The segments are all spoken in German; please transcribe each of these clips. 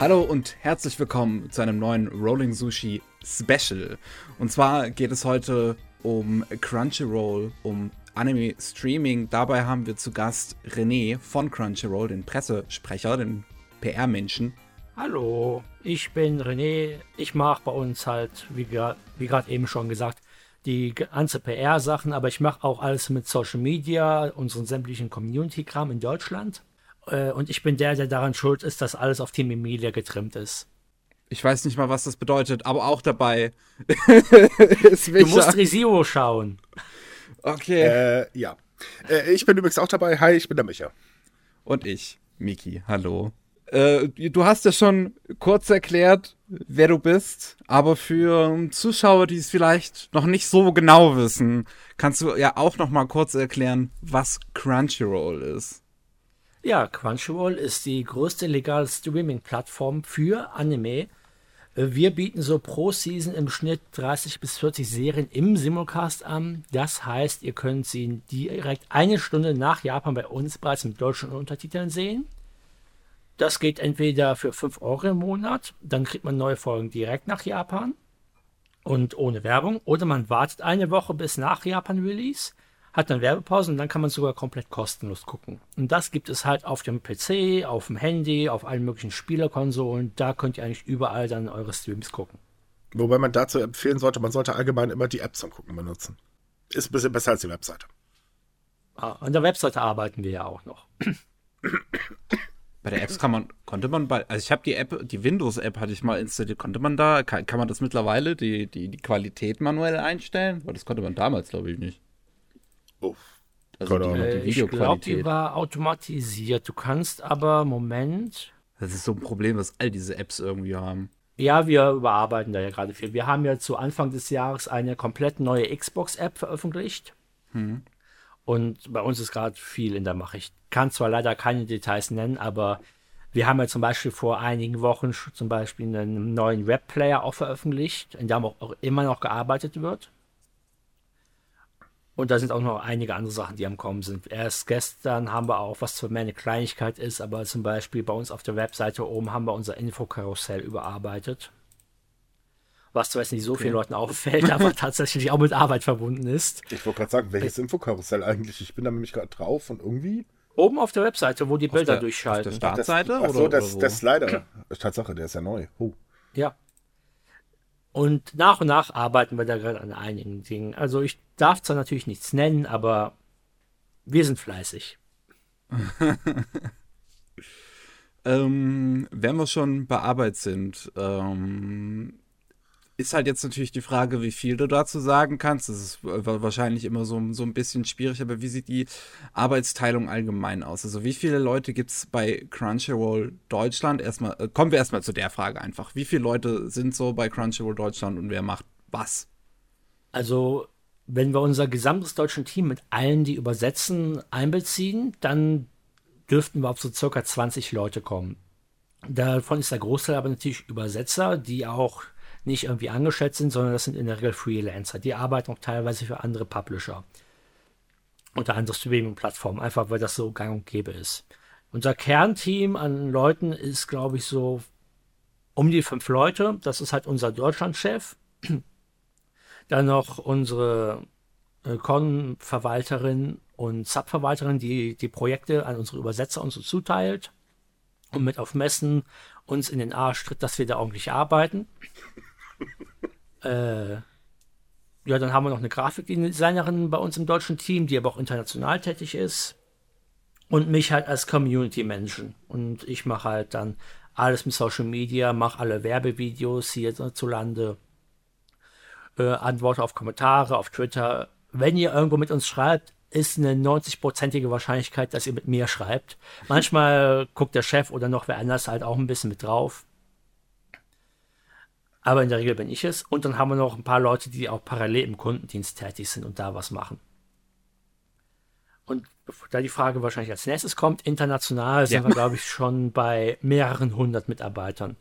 Hallo und herzlich willkommen zu einem neuen Rolling Sushi Special. Und zwar geht es heute um Crunchyroll, um Anime Streaming. Dabei haben wir zu Gast René von Crunchyroll, den Pressesprecher, den PR-Menschen. Hallo, ich bin René. Ich mache bei uns halt, wie gerade eben schon gesagt, die ganze PR-Sachen, aber ich mache auch alles mit Social Media, unseren sämtlichen Community-Kram in Deutschland. Äh, und ich bin der, der daran schuld ist, dass alles auf Team Emilia getrimmt ist. Ich weiß nicht mal, was das bedeutet, aber auch dabei. du musst Resio schauen. Okay. Äh, ja. Äh, ich bin übrigens auch dabei. Hi, ich bin der Micha. Und ich, Miki. Hallo. Äh, du hast ja schon kurz erklärt, wer du bist, aber für Zuschauer, die es vielleicht noch nicht so genau wissen, kannst du ja auch noch mal kurz erklären, was Crunchyroll ist. Ja, Crunchyroll ist die größte legale Streaming-Plattform für Anime. Äh, wir bieten so pro Season im Schnitt 30 bis 40 Serien im Simulcast an. Das heißt, ihr könnt sie direkt eine Stunde nach Japan bei uns bereits mit deutschen Untertiteln sehen. Das geht entweder für 5 Euro im Monat, dann kriegt man neue Folgen direkt nach Japan und ohne Werbung, oder man wartet eine Woche bis nach Japan-Release, hat dann Werbepausen und dann kann man sogar komplett kostenlos gucken. Und das gibt es halt auf dem PC, auf dem Handy, auf allen möglichen Spielerkonsolen. Da könnt ihr eigentlich überall dann eure Streams gucken. Wobei man dazu empfehlen sollte, man sollte allgemein immer die App zum Gucken benutzen. Ist ein bisschen besser als die Webseite. Ah, an der Webseite arbeiten wir ja auch noch. Bei der Apps kann man, konnte man bei, also ich habe die App, die Windows-App hatte ich mal installiert, konnte man da, kann, kann man das mittlerweile, die, die, die Qualität manuell einstellen? Weil das konnte man damals, glaube ich, nicht. Oh. Also die, die Videoqualität. Ich glaube, die war automatisiert. Du kannst aber, Moment. Das ist so ein Problem, was all diese Apps irgendwie haben. Ja, wir überarbeiten da ja gerade viel. Wir haben ja zu Anfang des Jahres eine komplett neue Xbox-App veröffentlicht. Hm. Und bei uns ist gerade viel in der Mache. Ich kann zwar leider keine Details nennen, aber wir haben ja zum Beispiel vor einigen Wochen zum Beispiel einen neuen Webplayer auch veröffentlicht, in dem auch immer noch gearbeitet wird. Und da sind auch noch einige andere Sachen, die am Kommen sind. Erst gestern haben wir auch, was zwar mehr eine Kleinigkeit ist, aber zum Beispiel bei uns auf der Webseite oben haben wir unser Infokarussell überarbeitet was zwar jetzt nicht so okay. vielen Leuten auffällt, aber tatsächlich auch mit Arbeit verbunden ist. Ich wollte gerade sagen, welches Infokarussell eigentlich? Ich bin da nämlich gerade drauf und irgendwie. Oben auf der Webseite, wo die Bilder der, durchschalten. Auf der Startseite? Ach so, das, oder das Slider. Tatsache, der ist ja neu. Oh. Ja. Und nach und nach arbeiten wir da gerade an einigen Dingen. Also ich darf zwar natürlich nichts nennen, aber wir sind fleißig. ähm, wenn wir schon bei Arbeit sind, ähm, ist halt jetzt natürlich die Frage, wie viel du dazu sagen kannst. Das ist wahrscheinlich immer so, so ein bisschen schwierig, aber wie sieht die Arbeitsteilung allgemein aus? Also wie viele Leute gibt es bei Crunchyroll Deutschland? Erstmal, äh, kommen wir erstmal zu der Frage einfach. Wie viele Leute sind so bei Crunchyroll Deutschland und wer macht was? Also, wenn wir unser gesamtes deutsche Team mit allen, die übersetzen, einbeziehen, dann dürften wir auf so circa 20 Leute kommen. Davon ist der Großteil aber natürlich Übersetzer, die auch nicht irgendwie angestellt sind, sondern das sind in der Regel Freelancer. Die arbeiten auch teilweise für andere Publisher. Unter anderem Streaming-Plattformen, einfach weil das so gang und gäbe ist. Unser Kernteam an Leuten ist, glaube ich, so um die fünf Leute. Das ist halt unser Deutschlandchef. Dann noch unsere äh, Con-Verwalterin und Sub-Verwalterin, die die Projekte an unsere Übersetzer und so zuteilt und mit auf Messen uns in den Arsch tritt, dass wir da ordentlich arbeiten äh, ja, dann haben wir noch eine Grafikdesignerin bei uns im deutschen Team, die aber auch international tätig ist. Und mich halt als Community-Menschen. Und ich mache halt dann alles mit Social Media, mache alle Werbevideos hier zu Lande, äh, antworte auf Kommentare, auf Twitter. Wenn ihr irgendwo mit uns schreibt, ist eine 90-prozentige Wahrscheinlichkeit, dass ihr mit mir schreibt. Manchmal guckt der Chef oder noch wer anders halt auch ein bisschen mit drauf. Aber in der Regel bin ich es. Und dann haben wir noch ein paar Leute, die auch parallel im Kundendienst tätig sind und da was machen. Und da die Frage wahrscheinlich als nächstes kommt, international sind ja. wir, glaube ich, schon bei mehreren hundert Mitarbeitern.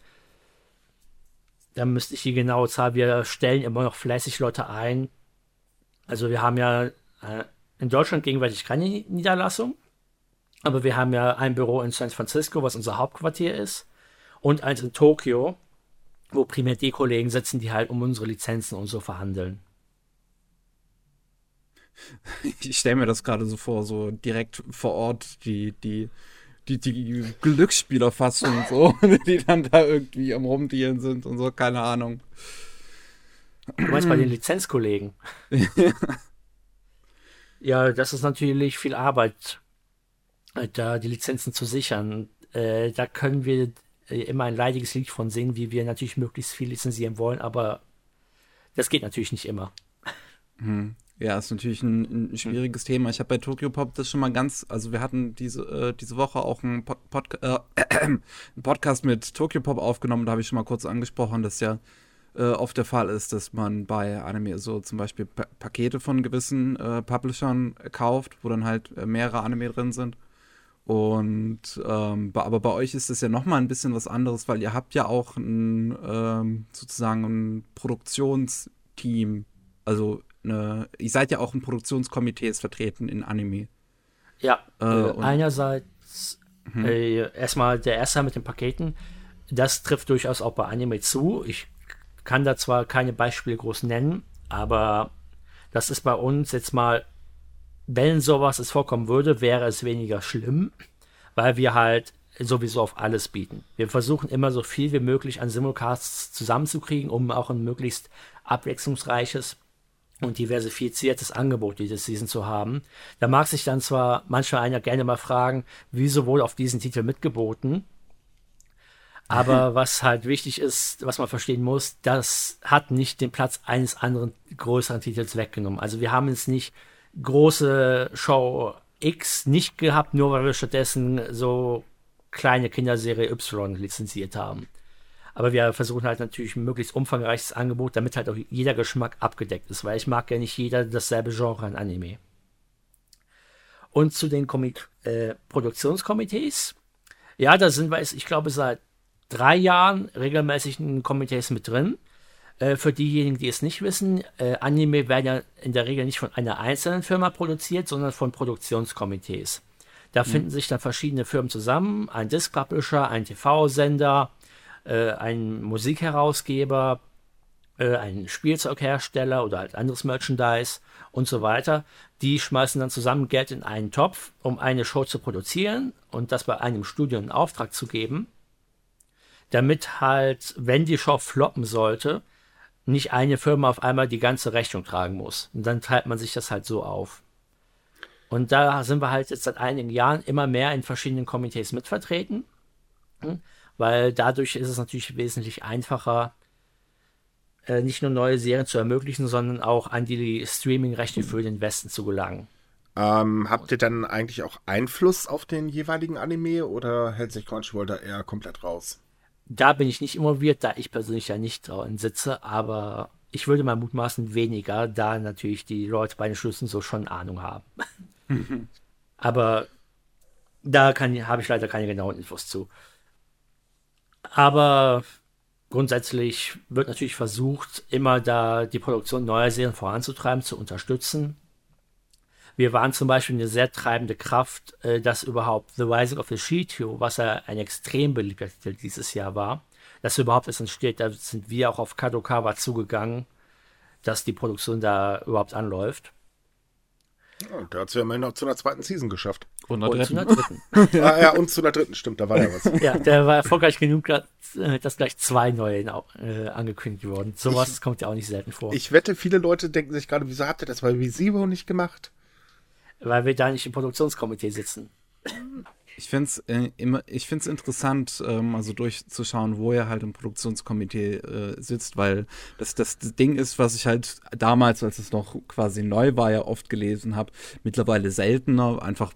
Da müsste ich die genaue Zahl, wir stellen immer noch fleißig Leute ein. Also wir haben ja äh, in Deutschland gegenwärtig keine Niederlassung, aber wir haben ja ein Büro in San Francisco, was unser Hauptquartier ist. und eins in Tokio, wo primär die Kollegen sitzen, die halt um unsere Lizenzen und so verhandeln. Ich stelle mir das gerade so vor, so direkt vor Ort die, die, die, die Glücksspieler fast schon so, die dann da irgendwie am Rumdealen sind und so, keine Ahnung. Du meinst bei den Lizenzkollegen? ja, das ist natürlich viel Arbeit, äh, da die Lizenzen zu sichern. Äh, da können wir immer ein leidiges Lied von singen, wie wir natürlich möglichst viel lizenzieren wollen, aber das geht natürlich nicht immer. Hm. Ja, ist natürlich ein, ein schwieriges hm. Thema. Ich habe bei Tokyo Pop das schon mal ganz, also wir hatten diese, äh, diese Woche auch einen, Pod, Pod, äh, einen Podcast mit Tokyo Pop aufgenommen, da habe ich schon mal kurz angesprochen, dass ja äh, oft der Fall ist, dass man bei Anime so zum Beispiel pa Pakete von gewissen äh, Publishern kauft, wo dann halt äh, mehrere Anime drin sind. Und ähm, aber bei euch ist das ja nochmal ein bisschen was anderes, weil ihr habt ja auch ein ähm, sozusagen ein Produktionsteam. Also eine, ihr seid ja auch in Produktionskomitees vertreten in Anime. Ja, äh, äh einerseits hm. äh, erstmal der erste mit den Paketen. Das trifft durchaus auch bei Anime zu. Ich kann da zwar keine Beispiele groß nennen, aber das ist bei uns jetzt mal wenn sowas es vorkommen würde, wäre es weniger schlimm, weil wir halt sowieso auf alles bieten. Wir versuchen immer so viel wie möglich an Simulcasts zusammenzukriegen, um auch ein möglichst abwechslungsreiches und diversifiziertes Angebot dieses Season zu haben. Da mag sich dann zwar manchmal einer gerne mal fragen, wieso wohl auf diesen Titel mitgeboten? Aber was halt wichtig ist, was man verstehen muss, das hat nicht den Platz eines anderen größeren Titels weggenommen. Also wir haben es nicht große Show X nicht gehabt, nur weil wir stattdessen so kleine Kinderserie Y lizenziert haben. Aber wir versuchen halt natürlich ein möglichst umfangreiches Angebot, damit halt auch jeder Geschmack abgedeckt ist, weil ich mag ja nicht jeder dasselbe Genre an Anime. Und zu den Komik äh, Produktionskomitees. Ja, da sind wir, ich glaube, seit drei Jahren regelmäßig in Komitees mit drin. Äh, für diejenigen, die es nicht wissen, äh, Anime werden ja in der Regel nicht von einer einzelnen Firma produziert, sondern von Produktionskomitees. Da mhm. finden sich dann verschiedene Firmen zusammen, ein Disc Publisher, ein TV-Sender, äh, ein Musikherausgeber, äh, ein Spielzeughersteller oder halt anderes Merchandise und so weiter. Die schmeißen dann zusammen Geld in einen Topf, um eine Show zu produzieren und das bei einem Studio in Auftrag zu geben, damit halt, wenn die Show floppen sollte, nicht eine Firma auf einmal die ganze Rechnung tragen muss. Und dann teilt man sich das halt so auf. Und da sind wir halt jetzt seit einigen Jahren immer mehr in verschiedenen Komitees mitvertreten, hm? weil dadurch ist es natürlich wesentlich einfacher, äh, nicht nur neue Serien zu ermöglichen, sondern auch an die Streaming-Rechte für den Westen zu gelangen. Ähm, habt ihr dann eigentlich auch Einfluss auf den jeweiligen Anime oder hält sich Crunchyroll da eher komplett raus? Da bin ich nicht involviert, da ich persönlich ja nicht drin sitze, aber ich würde mal mutmaßen weniger, da natürlich die Leute bei den Schlüssen so schon Ahnung haben. aber da habe ich leider keine genauen Infos zu. Aber grundsätzlich wird natürlich versucht, immer da die Produktion neuer Serien voranzutreiben, zu unterstützen. Wir waren zum Beispiel eine sehr treibende Kraft, äh, dass überhaupt The Rising of the Shitio, was ja ein extrem beliebter Titel dieses Jahr war, dass überhaupt es entsteht. Da sind wir auch auf Kadokawa zugegangen, dass die Produktion da überhaupt anläuft. Ja, der hat es ja immerhin noch zu einer zweiten Season geschafft. Und, und zu einer dritten. ah, ja, und zu einer dritten, stimmt, da war ja was. ja, der war erfolgreich genug, äh, dass gleich zwei neue äh, angekündigt wurden. Sowas ich, kommt ja auch nicht selten vor. Ich wette, viele Leute denken sich gerade, wieso habt ihr das bei Visivo nicht gemacht? Weil wir da nicht im Produktionskomitee sitzen. Ich finde es äh, immer, ich finde es interessant, ähm, also durchzuschauen, wo er halt im Produktionskomitee äh, sitzt, weil das, das das Ding ist, was ich halt damals, als es noch quasi neu war, ja oft gelesen habe, mittlerweile seltener, einfach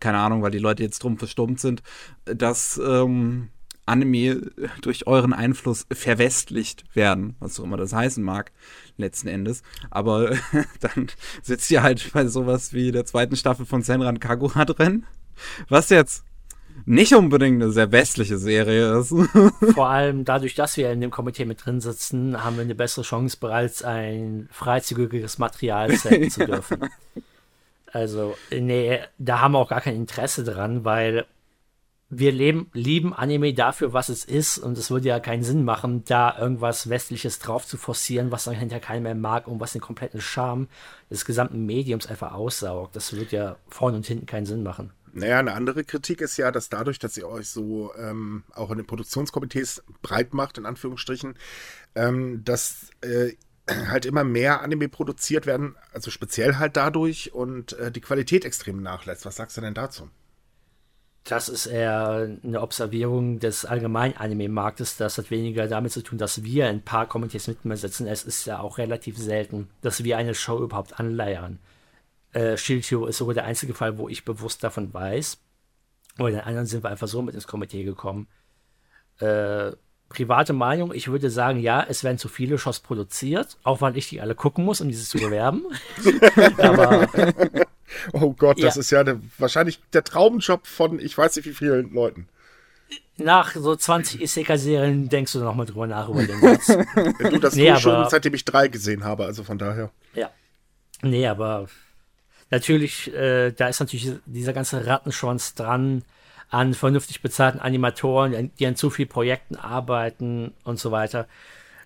keine Ahnung, weil die Leute jetzt drum verstummt sind, dass ähm, Anime durch euren Einfluss verwestlicht werden, was auch immer das heißen mag, letzten Endes. Aber dann sitzt ihr halt bei sowas wie der zweiten Staffel von Senran Kagura drin, was jetzt nicht unbedingt eine sehr westliche Serie ist. Vor allem dadurch, dass wir in dem Komitee mit drin sitzen, haben wir eine bessere Chance, bereits ein freizügiges Material senden zu dürfen. Also, nee, da haben wir auch gar kein Interesse dran, weil wir leben, lieben Anime dafür, was es ist, und es würde ja keinen Sinn machen, da irgendwas Westliches drauf zu forcieren, was dann hinterher keiner mehr mag und was den kompletten Charme des gesamten Mediums einfach aussaugt. Das würde ja vorne und hinten keinen Sinn machen. Naja, eine andere Kritik ist ja, dass dadurch, dass ihr euch so ähm, auch in den Produktionskomitees breit macht, in Anführungsstrichen, ähm, dass äh, halt immer mehr Anime produziert werden, also speziell halt dadurch und äh, die Qualität extrem nachlässt. Was sagst du denn dazu? Das ist eher eine Observierung des allgemeinen Anime-Marktes. Das hat weniger damit zu tun, dass wir ein paar Komitees mitsetzen. Es ist ja auch relativ selten, dass wir eine Show überhaupt anleiern. Äh, Shiltio ist sogar der einzige Fall, wo ich bewusst davon weiß. Und in den anderen sind wir einfach so mit ins Komitee gekommen. Äh, private Meinung, ich würde sagen, ja, es werden zu viele Shows produziert, auch weil ich die alle gucken muss, um diese zu bewerben. Aber Oh Gott, das ja. ist ja eine, wahrscheinlich der Traumjob von ich weiß nicht wie vielen Leuten. Nach so 20 Isekai-Serien denkst du noch mal drüber nach über den Satz. du, das nee, aber, schon, seitdem ich drei gesehen habe, also von daher. Ja. Nee, aber natürlich, äh, da ist natürlich dieser ganze Rattenschwanz dran an vernünftig bezahlten Animatoren, die an zu vielen Projekten arbeiten und so weiter.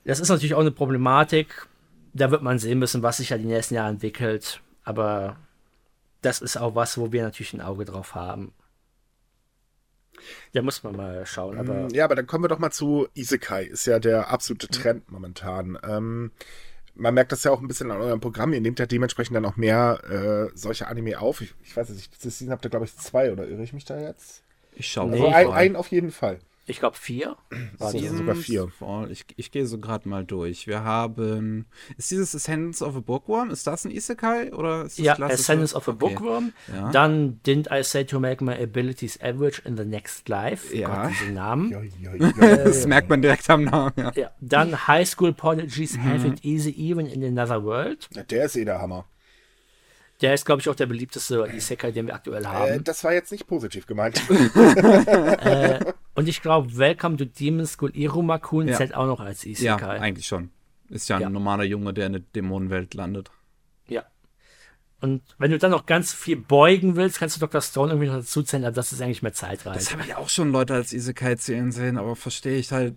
Das ist natürlich auch eine Problematik. Da wird man sehen müssen, was sich ja die nächsten Jahre entwickelt. Aber das ist auch was, wo wir natürlich ein Auge drauf haben. Da muss man mal schauen. Aber mm, ja, aber dann kommen wir doch mal zu Isekai. Ist ja der absolute Trend mhm. momentan. Ähm, man merkt das ja auch ein bisschen an eurem Programm. Ihr nehmt ja dementsprechend dann auch mehr äh, solche Anime auf. Ich, ich weiß nicht, das habt ihr, glaube ich, zwei, oder irre ich mich da jetzt? Ich schaue also nee, ein, einen auf jeden Fall. Ich glaube vier. War so, sogar vier. Ich, ich gehe so gerade mal durch. Wir haben. Ist dieses Ascendance of a Bookworm? Ist das ein Isekai? Oder ist das ja, Ascendance of a okay. Bookworm. Ja. Dann Didn't I Say to Make My Abilities Average in the Next Life? Ja. Gott, diese Namen. Ja, ja, das merkt man direkt am Namen. Ja. Dann High School Prodigies mhm. Have It Easy Even in Another World. der ist eh der Hammer. Der ist, glaube ich, auch der beliebteste Isekai, den wir aktuell haben. Äh, das war jetzt nicht positiv gemeint. äh, und ich glaube, Welcome to Demon School Irumakun ja. zählt auch noch als Isekai. Ja, eigentlich schon. Ist ja ein ja. normaler Junge, der in der Dämonenwelt landet. Ja. Und wenn du dann noch ganz viel beugen willst, kannst du Dr. Stone irgendwie noch dazu zählen, aber das ist eigentlich mehr Zeitreise. Das haben ja auch schon Leute als Isekai zählen sehen, aber verstehe ich halt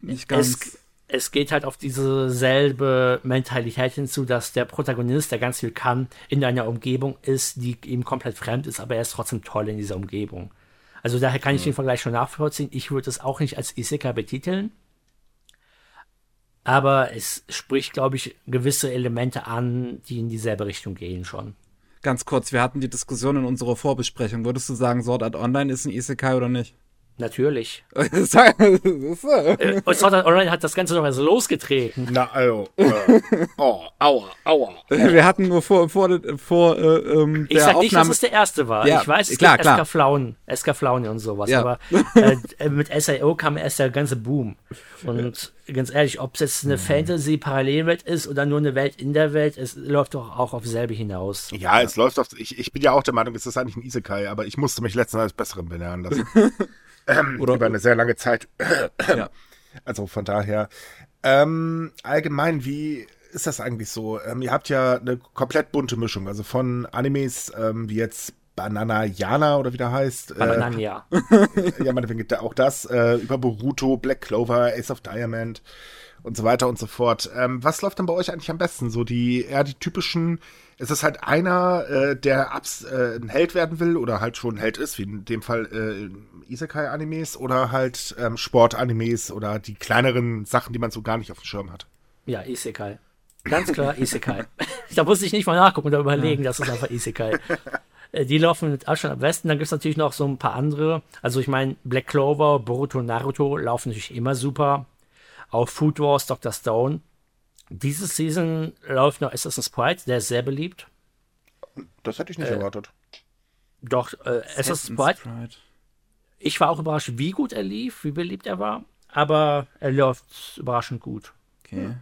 nicht ganz. Es, es geht halt auf diese selbe Mentalität hinzu, dass der Protagonist, der ganz viel kann, in einer Umgebung ist, die ihm komplett fremd ist, aber er ist trotzdem toll in dieser Umgebung. Also daher kann ich den Vergleich schon nachvollziehen. Ich würde es auch nicht als Isekai betiteln. Aber es spricht, glaube ich, gewisse Elemente an, die in dieselbe Richtung gehen schon. Ganz kurz, wir hatten die Diskussion in unserer Vorbesprechung. Würdest du sagen, Sword Art Online ist ein Isekai oder nicht? Natürlich. und Sword Art Online hat das Ganze noch erst losgetreten. Na, also. Äh, oh, aua, aua. Wir hatten nur vor, vor, vor äh, ähm, Ich sag Aufnahme nicht, dass es der erste war. Ja, ich weiß, es klar, gibt klar. SK Flauen, SK Flauen und sowas. Ja. Aber äh, mit SIO kam erst der ganze Boom. Und ganz ehrlich, ob es jetzt eine mhm. Fantasy-Parallelwelt ist oder nur eine Welt in der Welt, es läuft doch auch auf selbe hinaus. Ja, es läuft auf. Ich, ich bin ja auch der Meinung, es ist eigentlich ein Isekai, aber ich musste mich letztens als Besseren benennen lassen. Ähm, Oder über eine sehr lange Zeit. ja. Also von daher. Ähm, allgemein, wie ist das eigentlich so? Ähm, ihr habt ja eine komplett bunte Mischung, also von Animes ähm, wie jetzt Banana Yana oder wie der heißt. Bananania. Äh, ja, meinetwegen gibt auch das. Äh, über Boruto, Black Clover, Ace of Diamond und so weiter und so fort. Ähm, was läuft denn bei euch eigentlich am besten? So die eher die typischen ist es halt einer, äh, der abs, äh, ein Held werden will oder halt schon ein Held ist, wie in dem Fall äh, Isekai-Animes oder halt ähm, Sport-Animes oder die kleineren Sachen, die man so gar nicht auf dem Schirm hat. Ja, Isekai. Ganz klar Isekai. da musste ich nicht mal nachgucken oder überlegen, das ist einfach Isekai. Äh, die laufen mit Abstand am besten. Dann gibt es natürlich noch so ein paar andere. Also ich meine, Black Clover, Boruto, Naruto laufen natürlich immer super. Auch Food Wars, Dr. Stone diese Season läuft noch Assassin's Creed, der ist sehr beliebt. Das hätte ich nicht äh, erwartet. Doch, äh, Assassin's Creed. Ich war auch überrascht, wie gut er lief, wie beliebt er war, aber er läuft überraschend gut. Okay.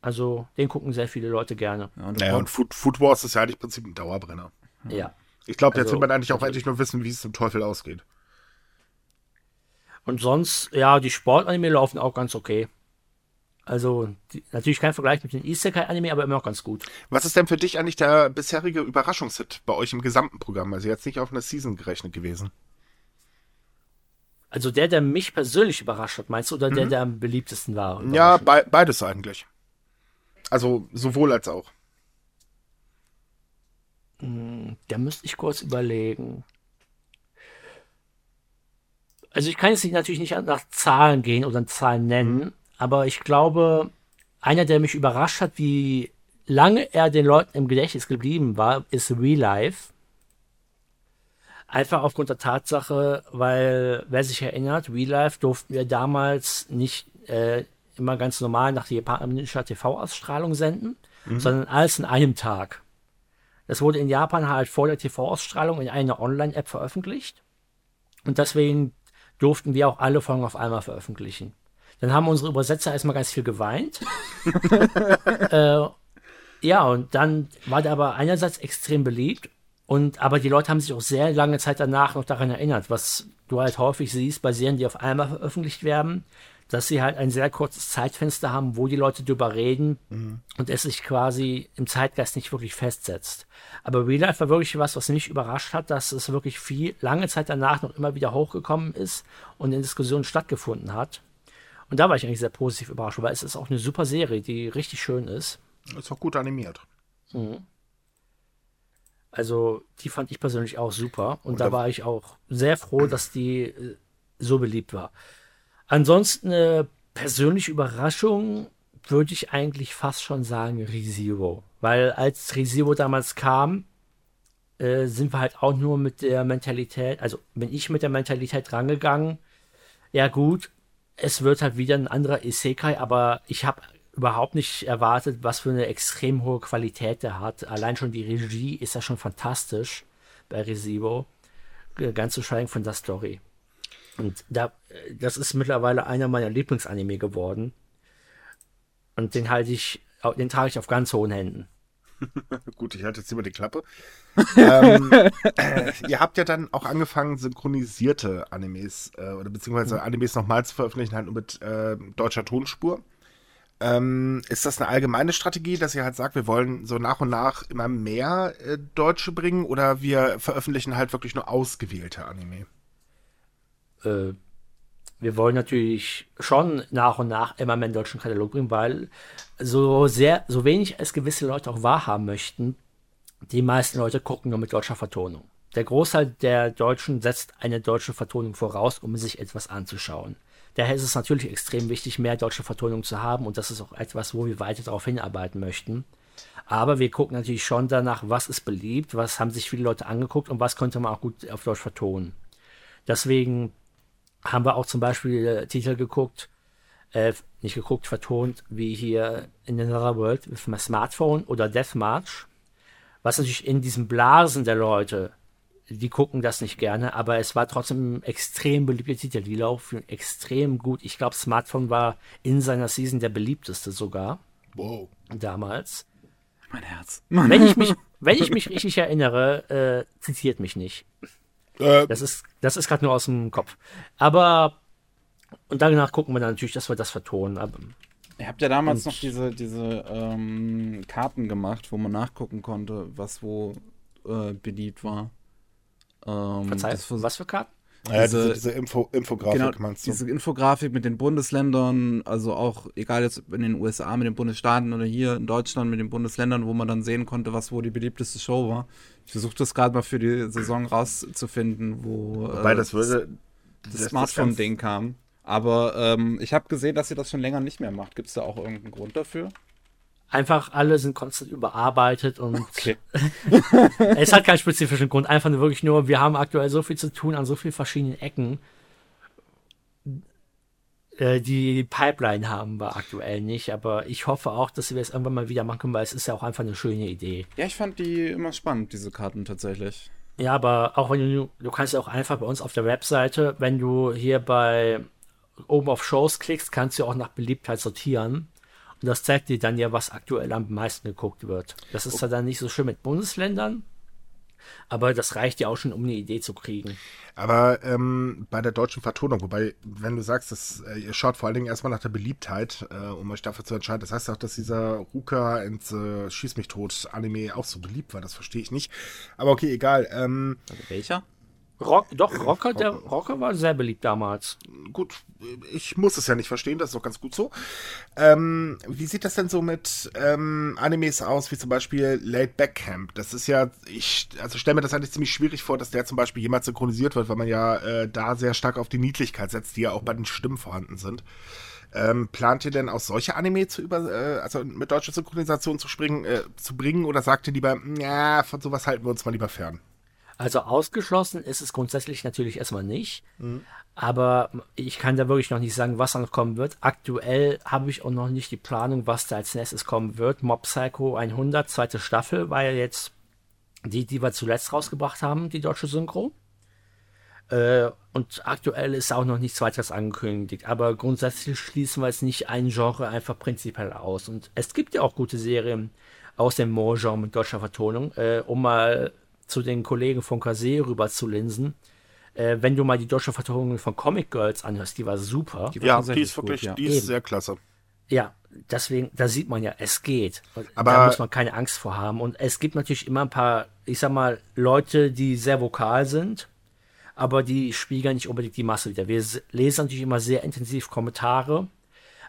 Also, den gucken sehr viele Leute gerne. Ja, und, naja, und Food, Food Wars ist ja eigentlich im Prinzip ein Dauerbrenner. Ja. Ich glaube, jetzt also, will man eigentlich auch endlich nur wissen, wie es zum Teufel ausgeht. Und sonst, ja, die Sportanime laufen auch ganz okay. Also die, natürlich kein Vergleich mit den Isekai-Anime, aber immer noch ganz gut. Was ist denn für dich eigentlich der bisherige Überraschungshit bei euch im gesamten Programm? Also jetzt nicht auf eine Season gerechnet gewesen. Also der, der mich persönlich überrascht hat, meinst du, oder der, der am beliebtesten war? Ja, be beides eigentlich. Also sowohl als auch. Da müsste ich kurz überlegen. Also ich kann jetzt nicht, natürlich nicht nach Zahlen gehen oder Zahlen nennen, aber ich glaube, einer, der mich überrascht hat, wie lange er den Leuten im Gedächtnis geblieben war, ist Real Life. Einfach aufgrund der Tatsache, weil, wer sich erinnert, Real Life durften wir damals nicht äh, immer ganz normal nach der japanischer TV-Ausstrahlung senden, sondern alles in einem Tag. Das wurde in Japan halt vor der TV-Ausstrahlung in einer Online-App veröffentlicht. Und deswegen durften wir auch alle Folgen auf einmal veröffentlichen. Dann haben unsere Übersetzer erstmal ganz viel geweint. äh, ja, und dann war der aber einerseits extrem beliebt. Und aber die Leute haben sich auch sehr lange Zeit danach noch daran erinnert, was du halt häufig siehst bei Serien, die auf einmal veröffentlicht werden, dass sie halt ein sehr kurzes Zeitfenster haben, wo die Leute drüber reden und es sich quasi im Zeitgeist nicht wirklich festsetzt. Aber Real Life war wirklich was, was mich überrascht hat, dass es wirklich viel lange Zeit danach noch immer wieder hochgekommen ist und in Diskussionen stattgefunden hat. Und da war ich eigentlich sehr positiv überrascht, weil es ist auch eine super Serie, die richtig schön ist. Ist auch gut animiert. Also die fand ich persönlich auch super und, Und da da- war ich auch sehr froh, dass die äh, so beliebt war. Ansonsten eine persönliche Überraschung würde ich eigentlich fast schon sagen ReZero, weil als ReZero damals kam, äh, sind wir halt auch nur mit der Mentalität, also bin ich mit der Mentalität rangegangen, ja gut, es wird halt wieder ein anderer Isekai, aber ich habe überhaupt nicht erwartet, was für eine extrem hohe Qualität der hat. Allein schon die Regie ist ja schon fantastisch bei Resibo. Ganz zu schweigen von der Story. Und da, das ist mittlerweile einer meiner Lieblingsanime geworden. Und den halte ich, den trage ich auf ganz hohen Händen. Gut, ich halte jetzt immer die Klappe. Ähm, äh, ihr habt ja dann auch angefangen, synchronisierte Animes äh, oder beziehungsweise Animes nochmal zu veröffentlichen, halt nur mit äh, deutscher Tonspur. Ähm, ist das eine allgemeine Strategie, dass ihr halt sagt, wir wollen so nach und nach immer mehr äh, Deutsche bringen oder wir veröffentlichen halt wirklich nur ausgewählte Anime? äh, wir wollen natürlich schon nach und nach immer mehr in den deutschen Katalog bringen, weil so sehr, so wenig es gewisse Leute auch wahrhaben möchten, die meisten Leute gucken nur mit deutscher Vertonung. Der Großteil der Deutschen setzt eine deutsche Vertonung voraus, um sich etwas anzuschauen. Daher ist es natürlich extrem wichtig, mehr deutsche Vertonung zu haben und das ist auch etwas, wo wir weiter darauf hinarbeiten möchten. Aber wir gucken natürlich schon danach, was ist beliebt, was haben sich viele Leute angeguckt und was könnte man auch gut auf Deutsch vertonen. Deswegen haben wir auch zum Beispiel äh, Titel geguckt, äh, nicht geguckt, vertont, wie hier in Another World with my Smartphone oder Death March. Was natürlich in diesen Blasen der Leute, die gucken das nicht gerne, aber es war trotzdem ein extrem beliebter Titel. Die laufen extrem gut. Ich glaube, Smartphone war in seiner Season der beliebteste sogar Wow. damals. Mein Herz. Wenn ich mich, wenn ich mich richtig erinnere, äh, zitiert mich nicht. Äh, Das ist, das ist gerade nur aus dem Kopf. Aber und danach gucken wir dann natürlich, dass wir das vertonen. Ihr habt ja damals Und- noch diese, diese ähm, Karten gemacht, wo man nachgucken konnte, was wo äh, beliebt war. Ähm, Verzeih, das was für Karten? ja, diese, diese- diese Info, Infografik genau, meinst du? diese Infografik mit den Bundesländern, also auch egal jetzt in den USA mit den Bundesstaaten oder hier in Deutschland mit den Bundesländern, wo man dann sehen konnte, was wo die beliebteste Show war. Ich versuche das gerade mal für die Saison rauszufinden, wo Wobei äh, das würde. das Smartphone-Ding kam. Aber ähm, ich habe gesehen, dass ihr das schon länger nicht mehr macht. Gibt es da auch irgendeinen Grund dafür? Einfach alle sind konstant überarbeitet und Okay. es hat keinen spezifischen Grund. Einfach nur wirklich nur, wir haben aktuell so viel zu tun an so vielen verschiedenen Ecken. Äh, Die Pipeline haben wir aktuell nicht, aber ich hoffe auch, dass wir es irgendwann mal wieder machen können, weil es ist ja auch einfach eine schöne Idee. Ja, ich fand die immer spannend, diese Karten tatsächlich. Ja, aber auch wenn du, du kannst ja auch einfach bei uns auf der Webseite, wenn du hier bei oben auf Shows klickst, kannst du auch nach Beliebtheit sortieren. Und das zeigt dir dann ja, was aktuell am meisten geguckt wird. Das ist ja dann nicht so schön mit Bundesländern, aber das reicht ja auch schon, um eine Idee zu kriegen. Aber ähm, bei der deutschen Vertonung, wobei, wenn du sagst, dass, äh, ihr schaut vor allen Dingen erstmal nach der Beliebtheit, äh, um euch dafür zu entscheiden, das heißt auch, dass dieser Ruka ins äh, Schieß mich tot Anime auch so beliebt war, das verstehe ich nicht. Aber okay, egal. Ähm, Also welcher? Rock, doch, Rocker, der Rocker war sehr beliebt damals. Gut, ich muss es ja nicht verstehen, das ist doch ganz gut so. Ähm, wie sieht das denn so mit ähm, Animes aus, wie zum Beispiel Late Back Camp? Das ist ja, ich, also stelle mir das eigentlich ziemlich schwierig vor, dass der zum Beispiel jemals synchronisiert wird, weil man ja äh, da sehr stark auf die Niedlichkeit setzt, die ja auch bei den Stimmen vorhanden sind. Ähm, plant ihr denn aus solche Anime zu über, äh, also mit deutscher Synchronisation zu springen, äh, zu bringen oder sagt ihr lieber, ja, von sowas halten wir uns mal lieber fern? Also ausgeschlossen ist es grundsätzlich natürlich erstmal nicht. Mhm. Aber ich kann da wirklich noch nicht sagen, was da noch kommen wird. Aktuell habe ich auch noch nicht die Planung, was da als nächstes kommen wird. Mob Psycho 100, zweite Staffel, war ja jetzt die, die wir zuletzt rausgebracht haben, die deutsche Synchro. Äh, und aktuell ist auch noch nichts weiteres angekündigt. Aber grundsätzlich schließen wir jetzt nicht ein Genre einfach prinzipiell aus. Und es gibt ja auch gute Serien aus dem Moore-Genre mit deutscher Vertonung, äh, um mal zu den Kollegen von Kase rüber zu linsen. Äh, wenn du mal die deutsche Vertonung von Comic Girls anhörst, die war super. Die war ja, die ist wirklich, gut, ja. die ist sehr klasse. Ja, deswegen, da sieht man ja, es geht. Aber da muss man keine Angst vor haben. Und es gibt natürlich immer ein paar, ich sag mal, Leute, die sehr vokal sind, aber die spiegeln nicht unbedingt die Masse wieder. Wir lesen natürlich immer sehr intensiv Kommentare,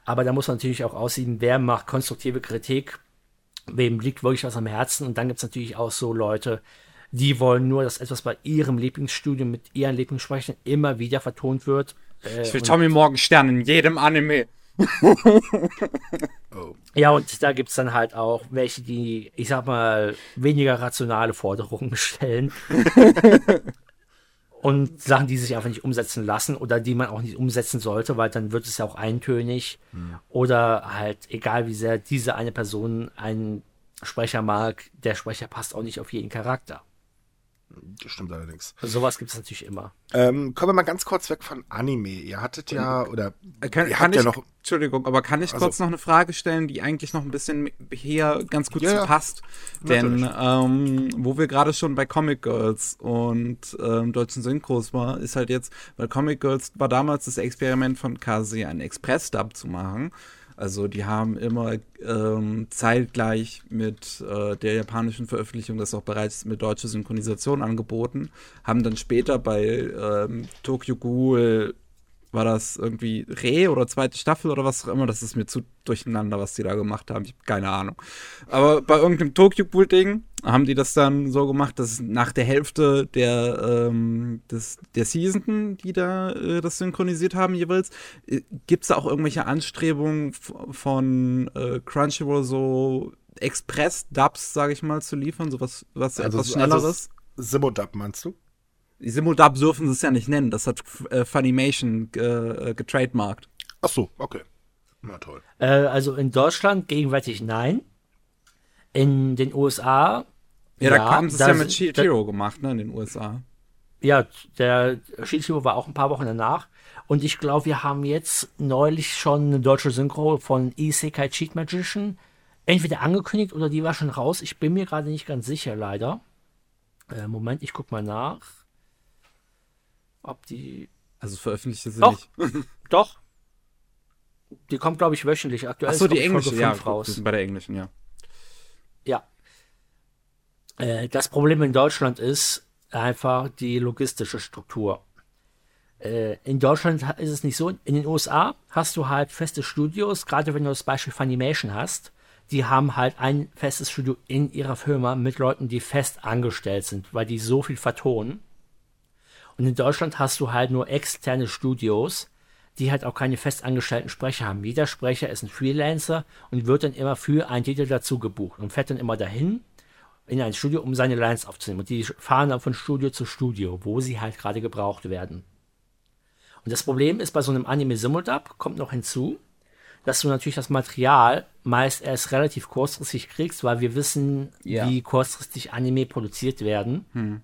aber da muss man natürlich auch aussehen, wer macht konstruktive Kritik, wem liegt wirklich was am Herzen. Und dann gibt es natürlich auch so Leute, die wollen nur, dass etwas bei ihrem Lieblingsstudio mit ihren Lieblingssprechern immer wieder vertont wird. Äh, ich will Tommy Morgenstern in jedem Anime. oh. Ja, und da gibt es dann halt auch welche, die, ich sag mal, weniger rationale Forderungen stellen. und Sachen, die sich einfach nicht umsetzen lassen oder die man auch nicht umsetzen sollte, weil dann wird es ja auch eintönig. Mhm. Oder halt, egal wie sehr diese eine Person einen Sprecher mag, der Sprecher passt auch nicht auf jeden Charakter. Das stimmt allerdings. Sowas gibt es natürlich immer. Ähm, kommen wir mal ganz kurz weg von Anime. Ihr hattet ja, oder äh, kann, ihr kann ich, ja noch. Entschuldigung, aber kann ich also, kurz noch eine Frage stellen, die eigentlich noch ein bisschen hier ganz gut ja, zu passt? Denn ähm, wo wir gerade schon bei Comic Girls und ähm, deutschen Synchros war, ist halt jetzt, weil Comic Girls war damals das Experiment von Kasi, einen Express-Dub zu machen. Also die haben immer ähm, zeitgleich mit äh, der japanischen Veröffentlichung das auch bereits mit deutscher Synchronisation angeboten, haben dann später bei ähm, Tokyo Ghoul war das irgendwie Re oder zweite Staffel oder was auch immer. Das ist mir zu durcheinander, was die da gemacht haben. Ich habe keine Ahnung. Aber bei irgendeinem Tokyo Pool Ding haben die das dann so gemacht, dass nach der Hälfte der, ähm, des, der Season, die da äh, das synchronisiert haben jeweils, äh, gibt es da auch irgendwelche Anstrebungen von äh, Crunchyroll so Express-Dubs, sage ich mal, zu liefern? So was, was also, etwas Schnelleres? Also Simo-Dub meinst du? Die Simuldub dürfen sie es ja nicht nennen. Das hat äh, Funimation äh, getrademarkt. Ach so, okay. Na toll. Äh, also in Deutschland gegenwärtig nein. In den USA. Ja, da haben sie es ja mit Shield Hero gemacht, ne, in den USA. Ja, der Shield Hero war auch ein paar Wochen danach. Und ich glaube, wir haben jetzt neulich schon eine deutsche Synchro von Isekai Cheat Magician entweder angekündigt oder die war schon raus. Ich bin mir gerade nicht ganz sicher, leider. Äh, Moment, ich guck mal nach ob die. Also veröffentlicht sie doch, nicht. doch. Die kommt, glaube ich, wöchentlich. Aktuell Achso, die englische, ja, raus. bei der englischen, ja. Ja. Äh, das Problem in Deutschland ist einfach die logistische Struktur. Äh, in Deutschland ist es nicht so. In den USA hast du halt feste Studios, gerade wenn du das Beispiel Funimation hast. Die haben halt ein festes Studio in ihrer Firma mit Leuten, die fest angestellt sind, weil die so viel vertonen. Und in Deutschland hast du halt nur externe Studios, die halt auch keine festangestellten Sprecher haben. Jeder Sprecher ist ein Freelancer und wird dann immer für einen Titel dazu gebucht und fährt dann immer dahin in ein Studio, um seine Lines aufzunehmen. Und die fahren dann von Studio zu Studio, wo sie halt gerade gebraucht werden. Und das Problem ist bei so einem Anime Simuldub, kommt noch hinzu, dass du natürlich das Material meist erst relativ kurzfristig kriegst, weil wir wissen, ja. wie kurzfristig Anime produziert werden. Hm.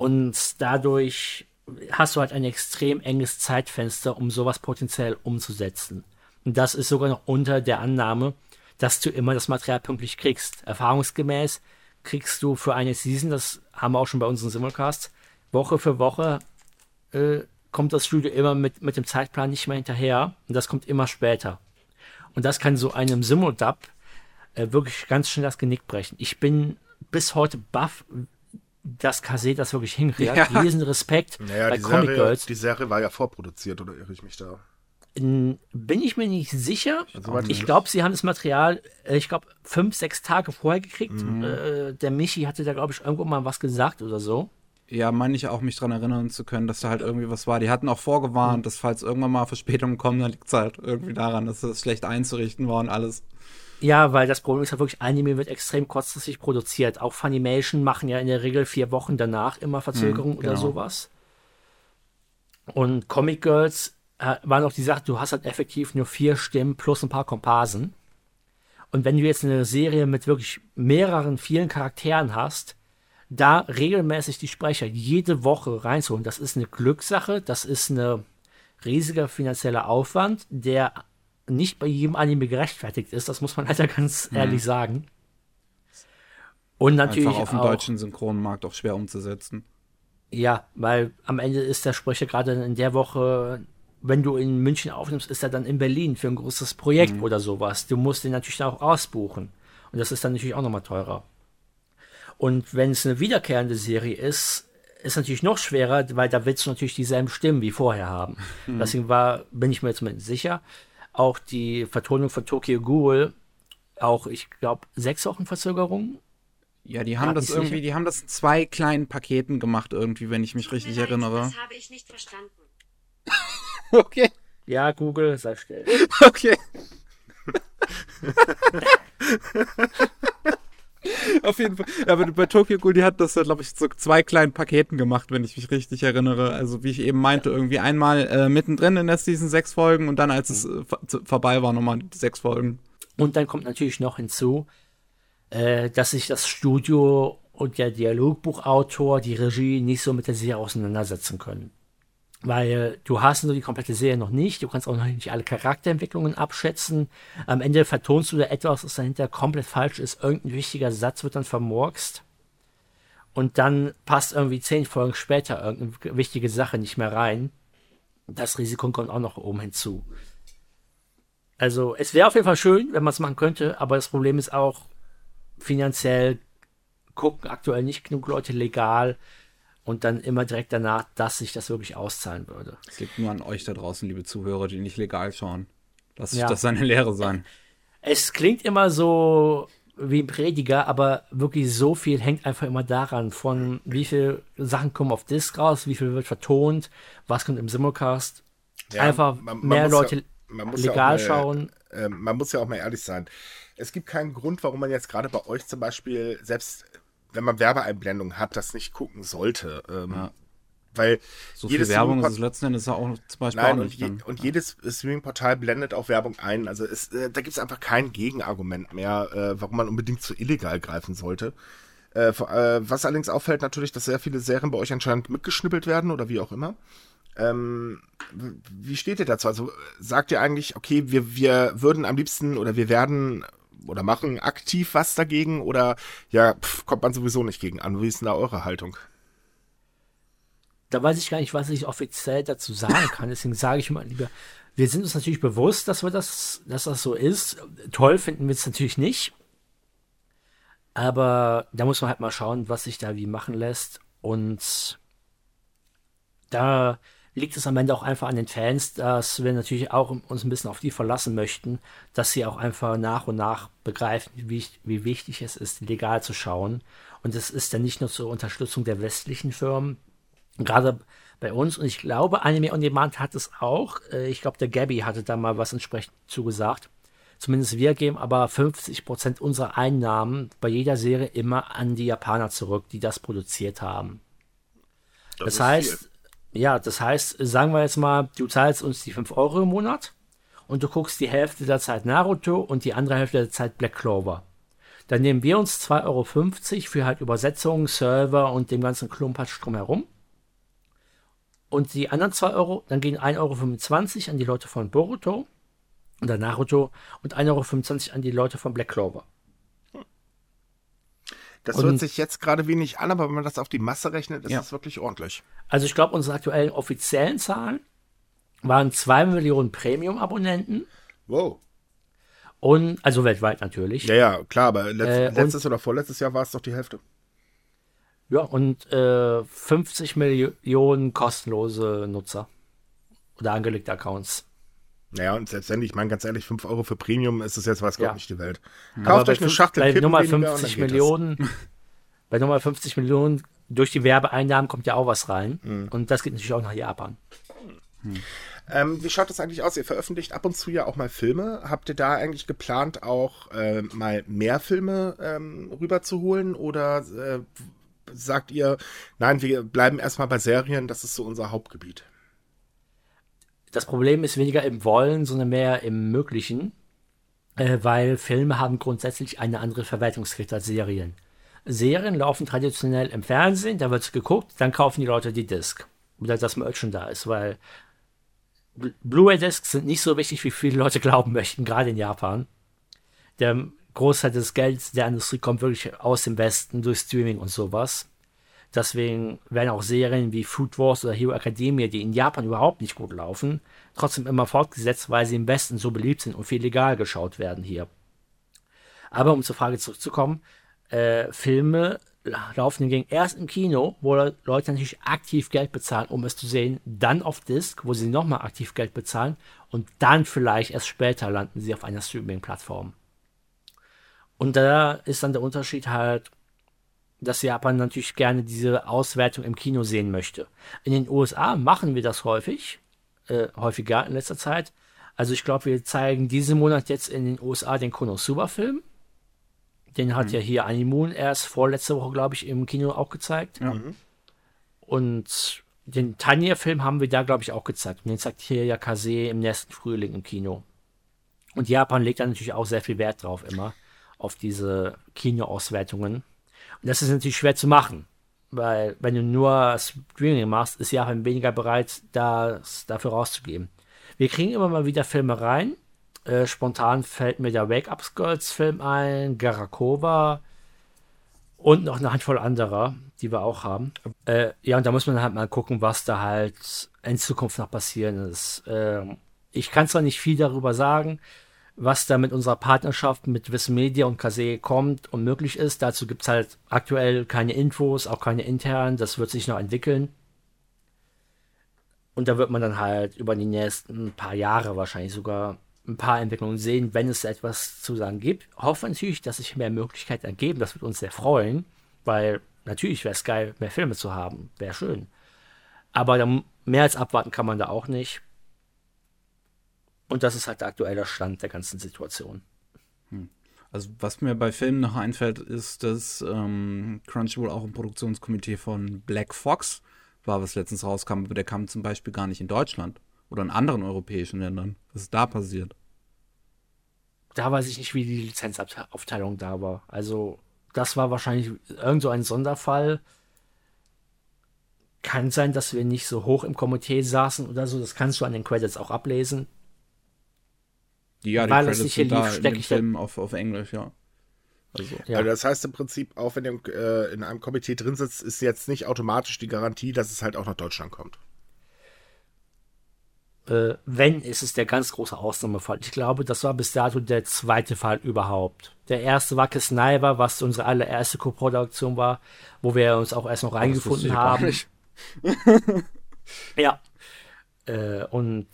Und dadurch hast du halt ein extrem enges Zeitfenster, um sowas potenziell umzusetzen. Und das ist sogar noch unter der Annahme, dass du immer das Material pünktlich kriegst. Erfahrungsgemäß kriegst du für eine Season, das haben wir auch schon bei unseren Simulcasts, Woche für Woche äh, kommt das Studio immer mit, mit dem Zeitplan nicht mehr hinterher und das kommt immer später. Und das kann so einem Simuldub äh, wirklich ganz schnell das Genick brechen. Ich bin bis heute baff, dass Kase das wirklich hinkriegt. Ja. Riesen Respekt Naja, bei die Comic Serie, Girls. die Serie war ja vorproduziert, oder irre ich mich da? Bin ich mir nicht sicher. Soweit Ich glaube, sie haben das Material, äh, ich glaube, fünf, sechs Tage vorher gekriegt. Mhm. Äh, der Michi hatte da, glaube ich, irgendwo mal was gesagt oder so. Ja, meine ich auch, mich dran erinnern zu können, dass da halt irgendwie was war. Die hatten auch vorgewarnt, dass falls irgendwann mal Verspätungen kommen, dann liegt es halt irgendwie daran, dass das schlecht einzurichten war und alles. Ja, weil das Problem ist ja wirklich, Anime wird extrem kurzfristig produziert. Auch Funimation machen ja in der Regel vier Wochen danach immer Verzögerung oder genau. sowas. Und Comic Girls äh, war noch die Sache, du hast halt effektiv nur vier Stimmen plus ein paar Komparsen. Und wenn du jetzt eine Serie mit wirklich mehreren, vielen Charakteren hast, da regelmäßig die Sprecher jede Woche reinzuholen, das ist eine Glückssache, das ist eine riesiger finanzieller Aufwand, der nicht bei jedem Anime gerechtfertigt ist, das muss man leider ganz ehrlich sagen. Und natürlich Einfach auf dem auch, deutschen Synchronmarkt auch schwer umzusetzen. ja, weil am Ende ist der Sprecher gerade in der Woche, wenn du in München aufnimmst, ist er dann in Berlin für ein großes Projekt oder sowas. Du musst den natürlich auch ausbuchen. Und das ist dann natürlich auch nochmal teurer. Und wenn es eine wiederkehrende Serie ist, ist natürlich noch schwerer, weil da willst du natürlich dieselben Stimmen wie vorher haben. Deswegen war, bin ich mir zumindest sicher, auch die Vertonung von Tokyo Ghoul, auch, ich glaube, sechs Wochen Verzögerung. Ja, die haben Grad das irgendwie, sicher. die haben das in zwei kleinen Paketen gemacht irgendwie, wenn ich mich richtig leid, erinnere. Das habe ich nicht verstanden. Okay, Ja, Google, sei still. okay. Auf jeden Fall. Ja, aber bei Tokyo Ghoul, die hat das, glaube ich, so zwei kleinen Paketen gemacht, wenn ich mich richtig erinnere. Also wie ich eben meinte, irgendwie einmal äh, mittendrin in der Season sechs Folgen und dann, als es äh, vorbei war, nochmal sechs Folgen. Und dann kommt natürlich noch hinzu, äh, dass sich das Studio und der Dialogbuchautor, die Regie nicht so mit der Serie auseinandersetzen können. Weil du hast nur die komplette Serie noch nicht, du kannst auch noch nicht alle Charakterentwicklungen abschätzen. Am Ende vertonst du da etwas, was dahinter komplett falsch ist. Irgendein wichtiger Satz wird dann vermurkst. Und dann passt irgendwie zehn Folgen später irgendeine wichtige Sache nicht mehr rein. Das Risiko kommt auch noch oben hinzu. Also es wäre auf jeden Fall schön, wenn man es machen könnte, aber das Problem ist auch, finanziell gucken aktuell nicht genug Leute legal und dann immer direkt danach, dass sich das wirklich auszahlen würde. Es liegt nur an euch da draußen, liebe Zuhörer, die nicht legal schauen. Lasst Ja. das seine Lehre sein. Es klingt immer so wie ein Prediger, aber wirklich so viel hängt einfach immer daran, von wie viel Sachen kommen auf Disc raus, wie viel wird vertont, was kommt im Simulcast. Ja, einfach man- man mehr Leute man muss ja legal mal- schauen. ähm, man muss ja auch mal ehrlich sein. Es gibt keinen Grund, warum man jetzt gerade bei euch zum Beispiel, selbst wenn man Werbeeinblendungen hat, das nicht gucken sollte. Ähm, Weil So jedes viel Werbung ist es letzten Endes auch zum Beispiel Nein, auch und, nicht. je, dann. und jedes Streaming-Portal blendet auch Werbung ein. Also es, äh, da gibt es einfach kein Gegenargument mehr, äh, warum man unbedingt zu illegal greifen sollte. Äh, äh, was allerdings auffällt natürlich, dass sehr viele Serien bei euch anscheinend mitgeschnippelt werden oder wie auch immer. Ähm, wie steht ihr dazu? Also sagt ihr eigentlich, okay, wir, wir würden am liebsten oder wir werden oder machen aktiv was dagegen oder ja, pff, kommt man sowieso nicht gegen an? Wie ist denn da eure Haltung? da weiß ich gar nicht, was ich offiziell dazu sagen kann. Deswegen sage ich mal lieber, wir sind uns natürlich bewusst, dass wir das, dass das so ist. Toll finden wir es natürlich nicht. Aber da muss man halt mal schauen, was sich da wie machen lässt. Und da liegt es am Ende auch einfach an den Fans, dass wir natürlich auch uns ein bisschen auf die verlassen möchten, dass sie auch einfach nach und nach begreifen, wie, wie wichtig es ist, legal zu schauen. Und es ist dann nicht nur zur Unterstützung der westlichen Firmen, gerade bei uns, und ich glaube, Anime On Demand hat es auch. Äh, Ich glaube, der Gabby hatte da mal was entsprechend zugesagt. Zumindest wir geben aber 50% unserer Einnahmen bei jeder Serie immer an die Japaner zurück, die das produziert haben. Das, ist heißt, viel. Ja, das heißt, sagen wir jetzt mal, du zahlst uns die 5 Euro im Monat und du guckst die Hälfte der Zeit Naruto und die andere Hälfte der Zeit Black Clover. Dann nehmen wir uns 2,50 Euro für halt Übersetzung, Server und dem ganzen Klumpatsch drumherum. Und die anderen 2 Euro, dann gehen 1,25 Euro an die Leute von Boruto oder Naruto und 1,25 Euro an die Leute von Black Clover. Das Und- hört sich jetzt gerade wenig an, aber wenn man das auf die Masse rechnet, ist Ja. das wirklich ordentlich. Also ich glaube, unsere aktuellen offiziellen Zahlen waren 2 Millionen Premium-Abonnenten Wow. und, also weltweit natürlich. Ja, ja, klar, aber letzt, Äh, und- letztes oder vorletztes Jahr war es doch die Hälfte. Ja, und äh, 50 Millionen kostenlose Nutzer oder angelegte Accounts. Naja, und selbst wenn ich meine, ganz ehrlich, 5 Euro für Premium ist es jetzt was, Gott, Ja. nicht die Welt. Aber Kauft bei euch eine Schachtel bei Kippen Nummer weniger und dann 50 geht das. Millionen, bei Nummer 50 Millionen durch die Werbeeinnahmen kommt ja auch was rein. Mhm. Und das geht natürlich auch nach Japan. Ähm, wie schaut das eigentlich aus? Ihr veröffentlicht ab und zu ja auch mal Filme. Habt ihr da eigentlich geplant, auch äh, mal mehr Filme ähm, rüberzuholen? Oder äh, sagt ihr, nein, wir bleiben erstmal bei Serien, das ist so unser Hauptgebiet? Das Problem ist weniger im Wollen, sondern mehr im Möglichen, äh, weil Filme haben grundsätzlich eine andere Verwertungskette als Serien. Serien laufen traditionell im Fernsehen, da wird geguckt, dann kaufen die Leute die Disc. Oder das Merch schon da ist, weil Bl- Blu-ray-Discs sind nicht so wichtig, wie viele Leute glauben möchten, gerade in Japan. Der Großteil des Gelds der Industrie kommt wirklich aus dem Westen durch Streaming und sowas. Deswegen werden auch Serien wie Food Wars oder Hero Academia, die in Japan überhaupt nicht gut laufen, trotzdem immer fortgesetzt, weil sie im Westen so beliebt sind und viel legal geschaut werden hier. Aber um zur Frage zurückzukommen, äh, Filme la- laufen hingegen erst im Kino, wo Le- Leute natürlich aktiv Geld bezahlen, um es zu sehen, dann auf Disc, wo sie nochmal aktiv Geld bezahlen und dann vielleicht erst später landen sie auf einer Streaming-Plattform. Und da ist dann der Unterschied halt, dass Japan natürlich gerne diese Auswertung im Kino sehen möchte. In den USA machen wir das häufig, äh, häufiger in letzter Zeit. Also ich glaube, wir zeigen diesen Monat jetzt in den USA den Konosuba-Film. Den hat ja hier Animoon erst vorletzte Woche, glaube ich, im Kino auch gezeigt. Ja. Und den Tanya-Film haben wir da, glaube ich, auch gezeigt. Und den zeigt hier ja Kase im nächsten Frühling im Kino. Und Japan legt da natürlich auch sehr viel Wert drauf immer, auf diese Kinoauswertungen. Das ist natürlich schwer zu machen, weil wenn du nur Streaming machst, ist Japan weniger bereit, das dafür rauszugeben. Wir kriegen immer mal wieder Filme rein. Äh, spontan fällt mir der Wake Up Girls Film ein, Garakova und noch eine Handvoll anderer, die wir auch haben. Äh, ja, und da muss man halt mal gucken, was da halt in Zukunft noch passieren ist. Ähm, ich kann zwar nicht viel darüber sagen, was da mit unserer Partnerschaft mit Wissen Media und Kase kommt und möglich ist. Dazu gibt es halt aktuell keine Infos, auch keine internen. Das wird sich noch entwickeln. Und da wird man dann halt über die nächsten paar Jahre wahrscheinlich sogar ein paar Entwicklungen sehen, wenn es etwas zu sagen gibt. Hoffe natürlich, dass sich mehr Möglichkeiten ergeben. Das wird uns sehr freuen, weil natürlich wäre es geil, mehr Filme zu haben. Wäre schön. Aber mehr als abwarten kann man da auch nicht. Und das ist halt der aktuelle Stand der ganzen Situation. Also was mir bei Filmen noch einfällt, ist, dass ähm, Crunchyroll auch ein Produktionskomitee von Black Fox war, was letztens rauskam, aber der kam zum Beispiel gar nicht in Deutschland oder in anderen europäischen Ländern. Was ist da passiert? Da weiß ich nicht, wie die Lizenzaufteilung da war. Also, das war wahrscheinlich irgend so ein Sonderfall. Kann sein, dass wir nicht so hoch im Komitee saßen oder so. Das kannst du an den Credits auch ablesen. Die, ja, die Weil es Credits nicht hier sind da lief, in ich da- Filmen auf, auf Englisch, ja. Also, Ja. Also das heißt im Prinzip, auch wenn ihr äh, in einem Komitee drin sitzt, ist jetzt nicht automatisch die Garantie, dass es halt auch nach Deutschland kommt. Äh, wenn, ist es der ganz große Ausnahmefall. Ich glaube, das war bis dato der zweite Fall überhaupt. Der erste war Sniper, was unsere allererste Co-Produktion war, wo wir uns auch erst noch wusste reingefunden haben. Ja. Äh, und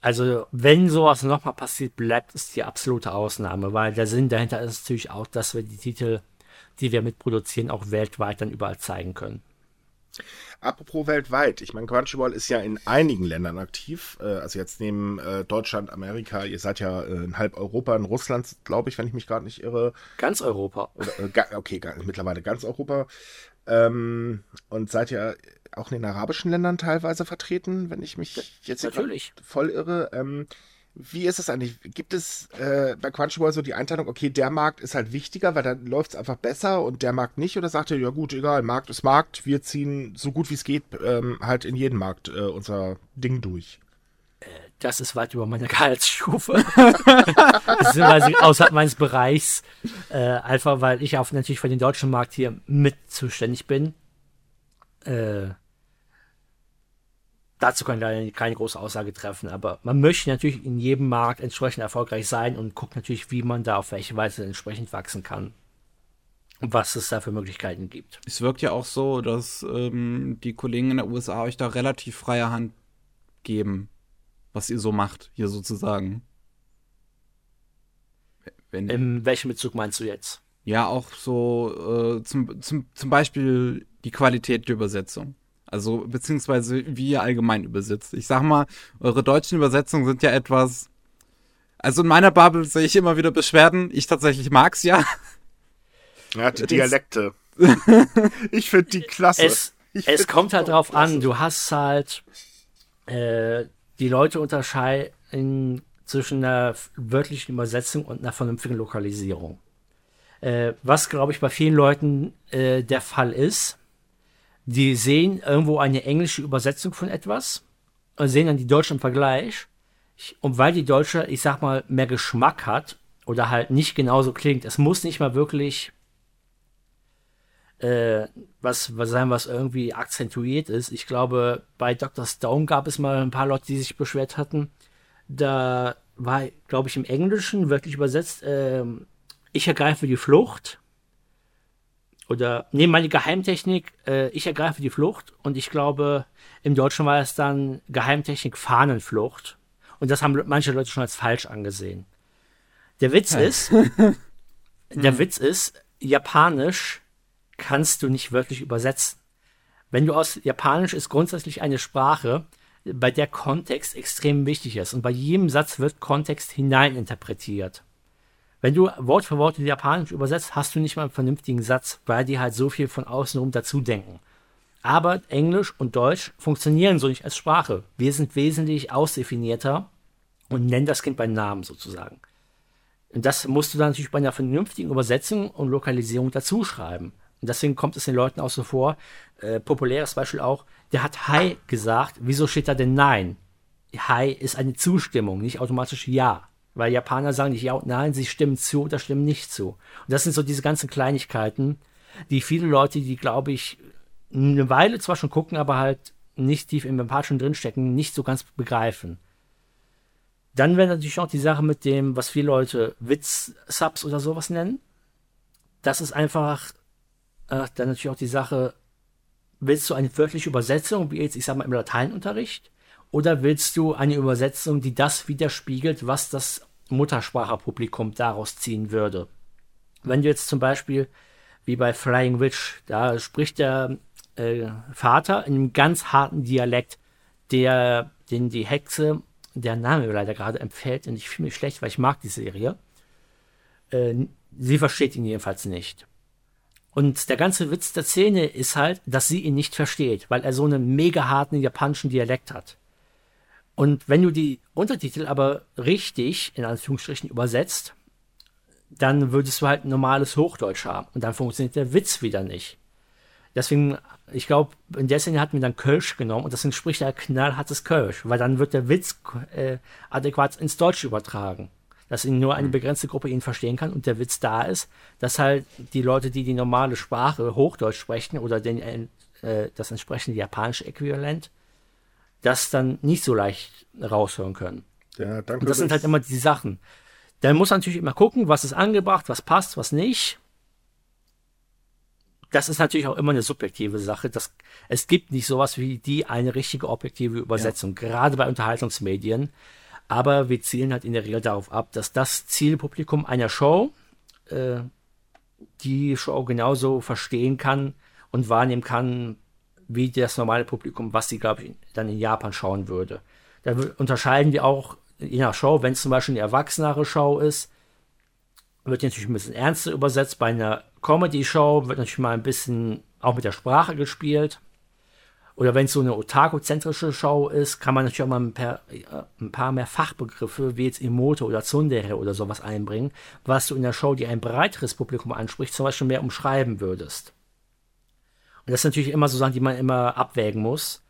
also, wenn sowas nochmal passiert, bleibt es die absolute Ausnahme, weil der Sinn dahinter ist natürlich auch, dass wir die Titel, die wir mitproduzieren, auch weltweit dann überall zeigen können. Apropos weltweit, ich meine, Crunchyroll ist ja in einigen Ländern aktiv. Äh, also jetzt neben äh, Deutschland, Amerika, ihr seid ja äh, in halb Europa, in Russland, glaube ich, wenn ich mich gerade nicht irre. Ganz Europa. Oder, okay, mittlerweile ganz Europa. Ähm, und seid ja auch in den arabischen Ländern teilweise vertreten, wenn ich mich jetzt Natürlich. voll irre. Ähm, wie ist es eigentlich? Gibt es äh, bei Crunchyroll so die Einteilung, okay, der Markt ist halt wichtiger, weil dann läuft es einfach besser und der Markt nicht? Oder sagt ihr, ja gut, egal, Markt ist Markt, wir ziehen so gut wie es geht ähm, halt in jeden Markt äh, unser Ding durch? Das ist weit über meine Gehaltsstufe. Beziehungsweise außerhalb meines Bereichs. Äh, einfach weil ich auf natürlich für den deutschen Markt hier mit zuständig bin. Äh, dazu kann ich leider keine große Aussage treffen, aber man möchte natürlich in jedem Markt entsprechend erfolgreich sein und guckt natürlich, wie man da auf welche Weise entsprechend wachsen kann. was es da für Möglichkeiten gibt. Es wirkt ja auch so, dass ähm, die Kollegen in der USA euch da relativ freie Hand geben, was ihr so macht, hier sozusagen. Wenn, In welchem Bezug meinst du jetzt? Ja, auch so äh, zum, zum, zum Beispiel die Qualität der Übersetzung. Also, beziehungsweise wie ihr allgemein übersetzt. Ich sag mal, eure deutschen Übersetzungen sind ja etwas. Also in meiner Bubble sehe ich immer wieder Beschwerden. Ich tatsächlich mag's ja. Ja, die Dialekte. ich finde die klasse. Es, es kommt halt drauf klasse. an, du hast halt äh, die Leute unterscheiden zwischen einer wörtlichen Übersetzung und einer vernünftigen Lokalisierung. Äh, was, glaube ich, bei vielen Leuten äh, der Fall ist, die sehen irgendwo eine englische Übersetzung von etwas und sehen dann die deutsche im Vergleich. Und weil die deutsche, ich sag mal, mehr Geschmack hat oder halt nicht genauso klingt, es muss nicht mal wirklich äh, was, was sein, was irgendwie akzentuiert ist. Ich glaube, bei Dr. Stone gab es mal ein paar Leute, die sich beschwert hatten. Da war, glaube ich, im Englischen wirklich übersetzt, äh, ich ergreife die Flucht. Oder, nee, meine Geheimtechnik, äh, ich ergreife die Flucht. Und ich glaube, im Deutschen war es dann Geheimtechnik Fahnenflucht. Und das haben manche Leute schon als falsch angesehen. Der Witz ja. ist, der. Witz ist, Japanisch kannst du nicht wirklich übersetzen. Wenn du aus Japanisch ist grundsätzlich eine Sprache, bei der Kontext extrem wichtig ist und bei jedem Satz wird Kontext hineininterpretiert. Wenn du Wort für Wort in Japanisch übersetzt, hast du nicht mal einen vernünftigen Satz, weil die halt so viel von außenrum dazu denken. Aber Englisch und Deutsch funktionieren so nicht als Sprache. Wir sind wesentlich ausdefinierter und nennen das Kind beim Namen sozusagen. Und das musst du dann natürlich bei einer vernünftigen Übersetzung und Lokalisierung dazu schreiben. Und deswegen kommt es den Leuten auch so vor. Äh, populäres Beispiel auch, der hat Hi gesagt. Wieso steht da denn Nein? Hi ist eine Zustimmung, nicht automatisch Ja. Weil Japaner sagen nicht Ja und Nein, sie stimmen zu oder stimmen nicht zu. Und das sind so diese ganzen Kleinigkeiten, die viele Leute, die glaube ich eine Weile zwar schon gucken, aber halt nicht tief im Empathischen drinstecken, nicht so ganz begreifen. Dann wäre natürlich auch die Sache mit dem, was viele Leute Witz-Subs oder sowas nennen. Das ist einfach äh, dann natürlich auch die Sache, willst du eine wörtliche Übersetzung, wie jetzt, ich sag mal, im Lateinunterricht? Oder willst du eine Übersetzung, die das widerspiegelt, was das Muttersprachlerpublikum daraus ziehen würde? Wenn du jetzt zum Beispiel, wie bei Flying Witch, da spricht der äh, Vater in einem ganz harten Dialekt, der, den die Hexe, der Name mir leider gerade empfällt, und ich fühle mich schlecht, weil ich mag die Serie. Äh, sie versteht ihn jedenfalls nicht. Und der ganze Witz der Szene ist halt, dass sie ihn nicht versteht, weil er so einen mega harten japanischen Dialekt hat. Und wenn du die Untertitel aber richtig, in Anführungsstrichen, übersetzt, dann würdest du halt normales Hochdeutsch haben. Und dann funktioniert der Witz wieder nicht. Deswegen, ich glaube, in der Szene hatten wir dann Kölsch genommen und deswegen spricht er knallhartes Kölsch, weil dann wird der Witz äh, adäquat ins Deutsche übertragen dass ihn nur eine mhm. begrenzte Gruppe ihn verstehen kann und der Witz da ist, dass halt die Leute, die die normale Sprache Hochdeutsch sprechen oder den, äh, das entsprechende japanische Äquivalent, das dann nicht so leicht raushören können. Ja, danke. Und das sind halt immer die Sachen. Dann muss man natürlich immer gucken, was ist angebracht, was passt, was nicht. Das ist natürlich auch immer eine subjektive Sache. Das, es gibt nicht sowas wie die eine richtige objektive Übersetzung, ja. gerade bei Unterhaltungsmedien. Aber wir zielen halt in der Regel darauf ab, dass das Zielpublikum einer Show äh, die Show genauso verstehen kann und wahrnehmen kann, wie das normale Publikum, was sie, glaube ich, dann in Japan schauen würde. Da unterscheiden wir auch je nach Show, wenn es zum Beispiel eine erwachsenere Show ist, wird natürlich ein bisschen ernster übersetzt. Bei einer Comedy-Show wird natürlich mal ein bisschen auch mit der Sprache gespielt. Oder wenn es so eine otaku-zentrische Show ist, kann man natürlich auch mal ein paar, äh, ein paar, mehr Fachbegriffe wie jetzt Emote oder Tsundere oder sowas einbringen, was du in der Show, die ein breiteres Publikum anspricht, zum Beispiel mehr umschreiben würdest. Und das sind natürlich immer so Sachen, die man immer abwägen muss.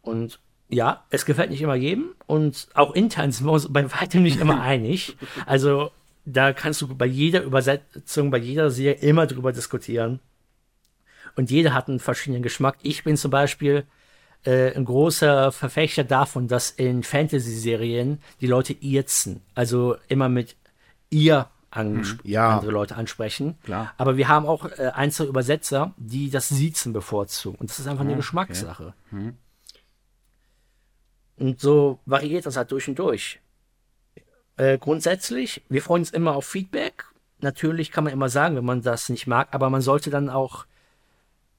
Und ja, es gefällt nicht immer jedem und auch intern sind wir uns bei weitem nicht immer einig. Also da kannst du bei jeder Übersetzung, bei jeder Serie immer drüber diskutieren. Und jeder hat einen verschiedenen Geschmack. Ich bin zum Beispiel äh, ein großer Verfechter davon, dass in Fantasy-Serien die Leute irzen. Also immer mit ihr an, Ja. andere Leute ansprechen. Klar. Aber wir haben auch äh, einzelne Übersetzer, die das Siezen bevorzugen. Und das ist einfach eine Geschmackssache. Und so variiert das halt durch und durch. Äh, grundsätzlich, wir freuen uns immer auf Feedback. Natürlich kann man immer sagen, wenn man das nicht mag, aber man sollte dann auch,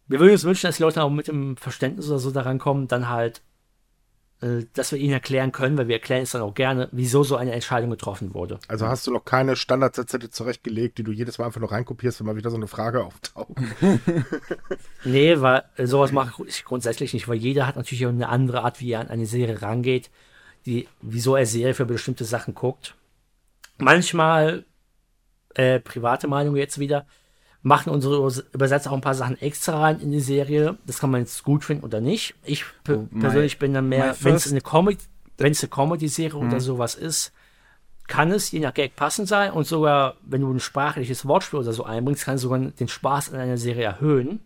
wir würden uns wünschen, dass die Leute auch mit dem Verständnis oder so daran kommen, dann halt, äh, dass wir ihnen erklären können, weil wir erklären es dann auch gerne, wieso so eine Entscheidung getroffen wurde. Also hast du noch keine Standardsätze zurechtgelegt, die du jedes Mal einfach nur reinkopierst, wenn mal wieder so eine Frage auftaucht? Nee, weil äh, sowas mache ich grundsätzlich nicht, weil jeder hat natürlich auch eine andere Art, wie er an eine Serie rangeht, die, wieso er Serie für bestimmte Sachen guckt. Manchmal, äh, private Meinung jetzt wieder, machen unsere Übers- Übersetzer auch ein paar Sachen extra rein in die Serie. Das kann man jetzt gut finden oder nicht. Ich Oh, my- persönlich bin dann my mehr, wenn es eine Comedy, wenn es eine Comedy-Serie oder sowas ist, kann es je nach Gag passend sein und sogar, wenn du ein sprachliches Wortspiel oder so einbringst, kann es sogar den Spaß in einer Serie erhöhen.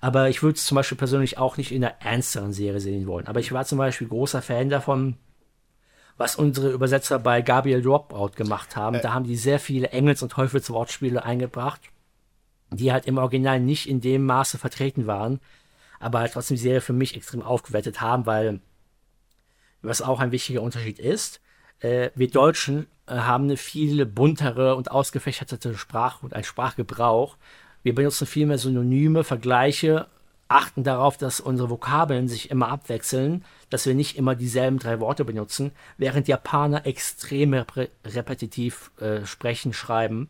Aber ich würde es zum Beispiel persönlich auch nicht in einer ernsteren Serie sehen wollen. Aber ich war zum Beispiel großer Fan davon, was unsere Übersetzer bei Gabriel Dropout gemacht haben. Da haben die sehr viele Engels- und Teufelswortspiele eingebracht, die halt im Original nicht in dem Maße vertreten waren, aber halt trotzdem die Serie für mich extrem aufgewertet haben, weil was auch ein wichtiger Unterschied ist, äh, wir Deutschen äh, haben eine viel buntere und ausgefächerte Sprache und einen Sprachgebrauch. Wir benutzen viel mehr Synonyme, Vergleiche, achten darauf, dass unsere Vokabeln sich immer abwechseln, dass wir nicht immer dieselben drei Worte benutzen, während Japaner extrem rep repetitiv äh, sprechen, schreiben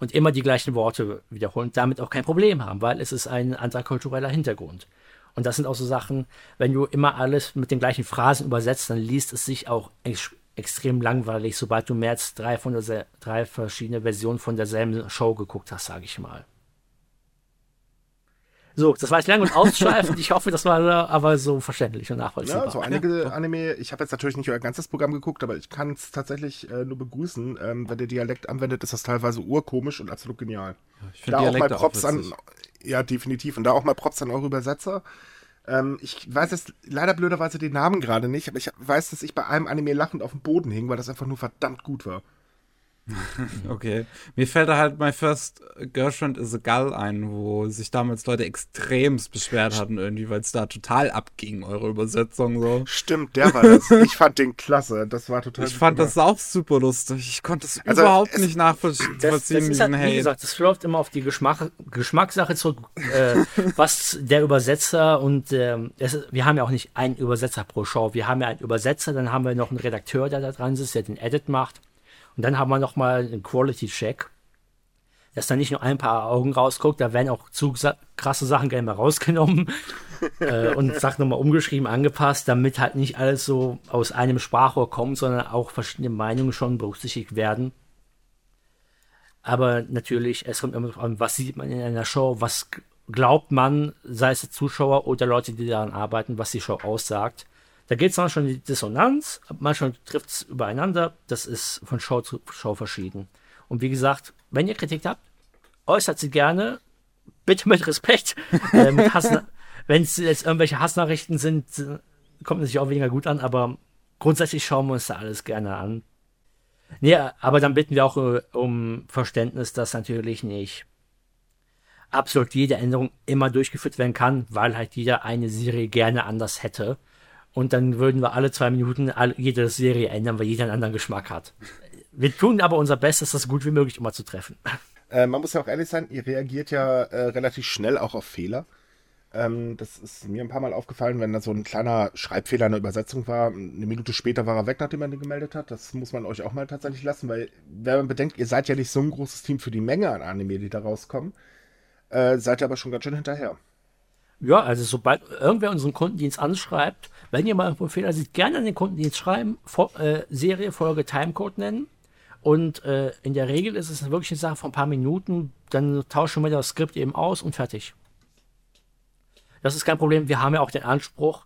und immer die gleichen Worte wiederholen und damit auch kein Problem haben, weil es ist ein anderer kultureller Hintergrund. Und das sind auch so Sachen, wenn du immer alles mit den gleichen Phrasen übersetzt, dann liest es sich auch ex extrem langweilig, sobald du mehr als drei, von der, drei verschiedene Versionen von derselben Show geguckt hast, sage ich mal. So, das war jetzt lang und ausschweifend. Ich hoffe, das war aber so verständlich und nachvollziehbar. Ja, so einige Anime, ich habe jetzt natürlich nicht euer ganzes Programm geguckt, aber ich kann es tatsächlich äh, nur begrüßen. Ähm, wenn der Dialekt anwendet, ist das teilweise urkomisch und absolut genial. Ich Da finde auch mal Dialekte auch Props an, ja, definitiv. Und da auch mal Props an eure Übersetzer. Ähm, ich weiß jetzt leider blöderweise den Namen gerade nicht, aber ich weiß, dass ich bei einem Anime lachend auf dem Boden hing, weil das einfach nur verdammt gut war. Okay. Mir fällt da halt My First Girlfriend is a Gull ein, wo sich damals Leute extremst beschwert hatten irgendwie, weil es da total abging, eure Übersetzung so. Stimmt, der war das. ich fand den klasse. Das war total Ich fand super. das auch super lustig. Ich konnte es Also, überhaupt es- nicht nachvollziehen, das, das ist halt, wie gesagt, das läuft immer auf die Geschmack, Geschmackssache zurück, äh, was der Übersetzer und ähm, es wir haben ja auch nicht einen Übersetzer pro Show. Wir haben ja einen Übersetzer, dann haben wir noch einen Redakteur, der da dran sitzt, der den Edit macht. Und dann haben wir noch mal einen Quality-Check, dass da nicht nur ein paar Augen rausguckt, da werden auch zu krasse Sachen gerne mal rausgenommen äh, und Sachen nochmal umgeschrieben, angepasst, damit halt nicht alles so aus einem Sprachrohr kommt, sondern auch verschiedene Meinungen schon berücksichtigt werden. Aber natürlich, es kommt immer darauf an, was sieht man in einer Show, was glaubt man, sei es der Zuschauer oder Leute, die daran arbeiten, was die Show aussagt. Da geht es manchmal schon die Dissonanz, manchmal trifft es übereinander. Das ist von Show zu Show verschieden. Und wie gesagt, wenn ihr Kritik habt, äußert sie gerne, bitte mit Respekt. äh, wenn es jetzt irgendwelche Hassnachrichten sind, kommt natürlich auch weniger gut an, aber grundsätzlich schauen wir uns da alles gerne an. Nee, aber dann bitten wir auch äh, um Verständnis, dass natürlich nicht absolut jede Änderung immer durchgeführt werden kann, weil halt jeder eine Serie gerne anders hätte. Und dann würden wir alle zwei Minuten alle, jede Serie ändern, weil jeder einen anderen Geschmack hat. Wir tun aber unser Bestes, das so gut wie möglich immer zu treffen. Äh, man muss ja auch ehrlich sein, ihr reagiert ja äh, relativ schnell auch auf Fehler. Ähm, das ist mir ein paar Mal aufgefallen, wenn da so ein kleiner Schreibfehler in der Übersetzung war. Eine Minute später war er weg, nachdem er den gemeldet hat. Das muss man euch auch mal tatsächlich lassen, weil, wenn man bedenkt, ihr seid ja nicht so ein großes Team für die Menge an Anime, die da rauskommen, äh, seid ihr aber schon ganz schön hinterher. Ja, also sobald irgendwer unseren Kundendienst anschreibt, wenn ihr mal irgendwo einen Fehler seht, gerne an den Kundendienst schreiben, Fo äh, Serie, Folge, Timecode nennen. Und äh, in der Regel ist es wirklich eine Sache von ein paar Minuten, dann tauschen wir das Skript eben aus und fertig. Das ist kein Problem. Wir haben ja auch den Anspruch,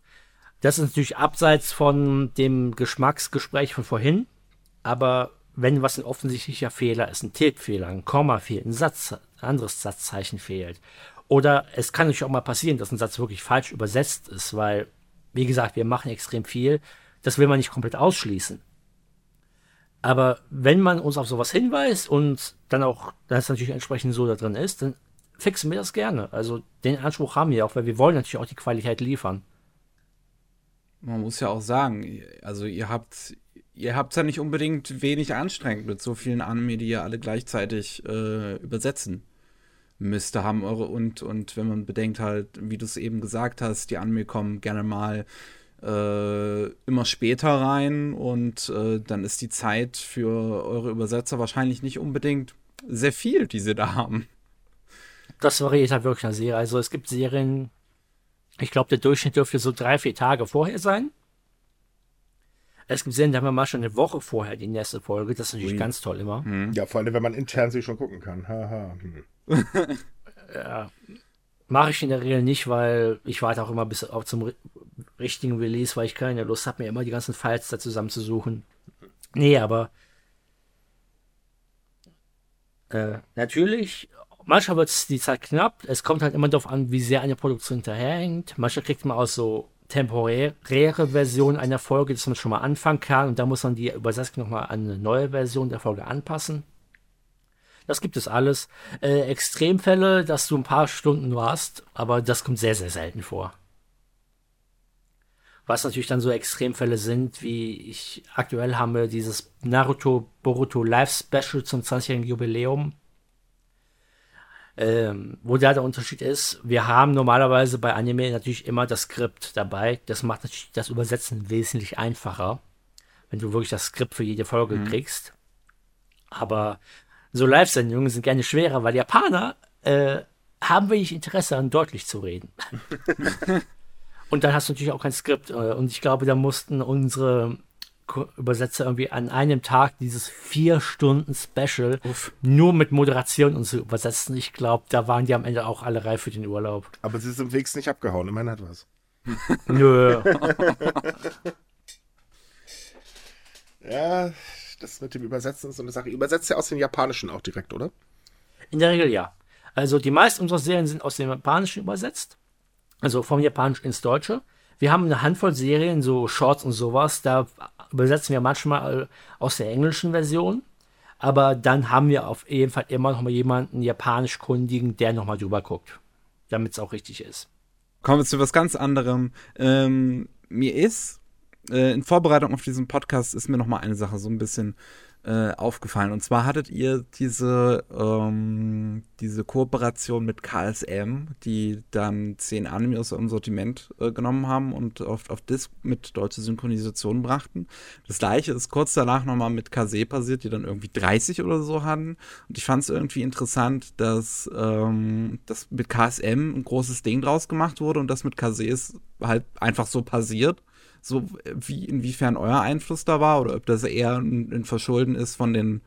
das ist natürlich abseits von dem Geschmacksgespräch von vorhin, aber wenn was ein offensichtlicher Fehler ist, ein Tippfehler, ein Komma fehlt, ein Satz, ein anderes Satzzeichen fehlt, oder es kann natürlich auch mal passieren, dass ein Satz wirklich falsch übersetzt ist, weil, wie gesagt, wir machen extrem viel, das will man nicht komplett ausschließen. Aber wenn man uns auf sowas hinweist und dann auch, dass es natürlich entsprechend so da drin ist, dann fixen wir das gerne. Also den Anspruch haben wir auch, weil wir wollen natürlich auch die Qualität liefern. Man muss ja auch sagen, also ihr habt ihr habt ja nicht unbedingt wenig anstrengend mit so vielen Anime, die ihr alle gleichzeitig äh, übersetzen müsste haben eure und und wenn man bedenkt halt, wie du es eben gesagt hast, die Anime kommen gerne mal äh, immer später rein und äh, dann ist die Zeit für eure Übersetzer wahrscheinlich nicht unbedingt sehr viel, die sie da haben. Das variiert halt wirklich Serie. Also es gibt Serien, ich glaube, der Durchschnitt dürfte so drei, vier Tage vorher sein. Es gibt Serien, da haben wir mal schon eine Woche vorher die nächste Folge. Das ist natürlich Ui. ganz toll immer. Hm. Ja, vor allem, wenn man intern sich schon gucken kann. Haha. Hm. ja, mache ich in der Regel nicht, weil ich warte auch immer bis auf zum richtigen Release, weil ich keine Lust habe, mir immer die ganzen Files da zusammenzusuchen. Nee, aber äh, natürlich, manchmal wird die Zeit knapp. Es kommt halt immer darauf an, wie sehr eine Produktion hinterherhängt. Manchmal kriegt man auch so temporäre Version einer Folge, dass man schon mal anfangen kann und da muss man die Übersetzung nochmal an eine neue Version der Folge anpassen. Das gibt es alles. Äh, Extremfälle, dass du ein paar Stunden nur hast, aber das kommt sehr, sehr selten vor. Was natürlich dann so Extremfälle sind, wie ich aktuell haben wir dieses Naruto Boruto Live Special zum 20-jährigen Jubiläum. Ähm, wo da der Unterschied ist, wir haben normalerweise bei Anime natürlich immer das Skript dabei. Das macht natürlich das Übersetzen wesentlich einfacher, wenn du wirklich das Skript für jede Folge mhm. kriegst. Aber so Live-Sendungen sind gerne schwerer, weil Japaner äh, haben wenig Interesse an deutlich zu reden. und dann hast du natürlich auch kein Skript. Äh, und ich glaube, da mussten unsere Übersetzer irgendwie an einem Tag dieses vier Stunden Special Uff. nur mit Moderation und so übersetzen. Ich glaube, da waren die am Ende auch alle reif für den Urlaub. Aber sie sind im Wegs nicht abgehauen, immerhin hat was. Nö. ja, das mit dem Übersetzen ist so eine Sache. Übersetzt ja aus dem Japanischen auch direkt, oder? In der Regel ja. Also die meisten unserer Serien sind aus dem Japanischen übersetzt. Also vom Japanischen ins Deutsche. Wir haben eine Handvoll Serien, so Shorts und sowas, da übersetzen wir manchmal äh, aus der englischen Version. Aber dann haben wir auf jeden Fall immer noch mal jemanden japanisch-kundigen, der noch mal drüber guckt, damit es auch richtig ist. Kommen wir zu was ganz anderem. Ähm, mir ist äh, in Vorbereitung auf diesen Podcast ist mir noch mal eine Sache so ein bisschen äh, aufgefallen. Und zwar hattet ihr diese, ähm, diese Kooperation mit KSM, die dann zehn Anime aus dem Sortiment äh, genommen haben und auf, auf Disc mit deutscher Synchronisation brachten. Das gleiche ist kurz danach nochmal mit Kase passiert, die dann irgendwie 30 oder so hatten. Und ich fand es irgendwie interessant, dass, ähm, dass mit KSM ein großes Ding draus gemacht wurde und das mit Kase ist halt einfach so passiert so wie inwiefern euer Einfluss da war oder ob das eher ein, ein Verschulden ist von den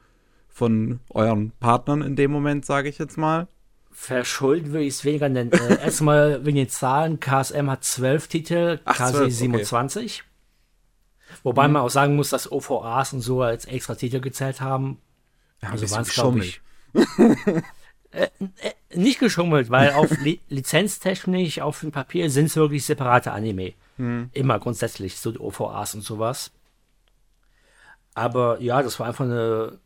von euren Partnern in dem Moment, sage ich jetzt mal. Verschulden würde ich es weniger nennen. Äh, erstmal wegen den Zahlen, KSM hat zwölf Titel, Ach, KC 12, 27. Okay. Wobei mhm. man auch sagen muss, dass OVAs und so als extra Titel gezählt haben. Ja, also waren es, glaube ich. äh, äh, nicht geschummelt, weil auf Li lizenztechnisch auf dem Papier sind es wirklich separate Anime. Hm. Immer grundsätzlich, so die OVAs und sowas. Aber ja, das war einfach eine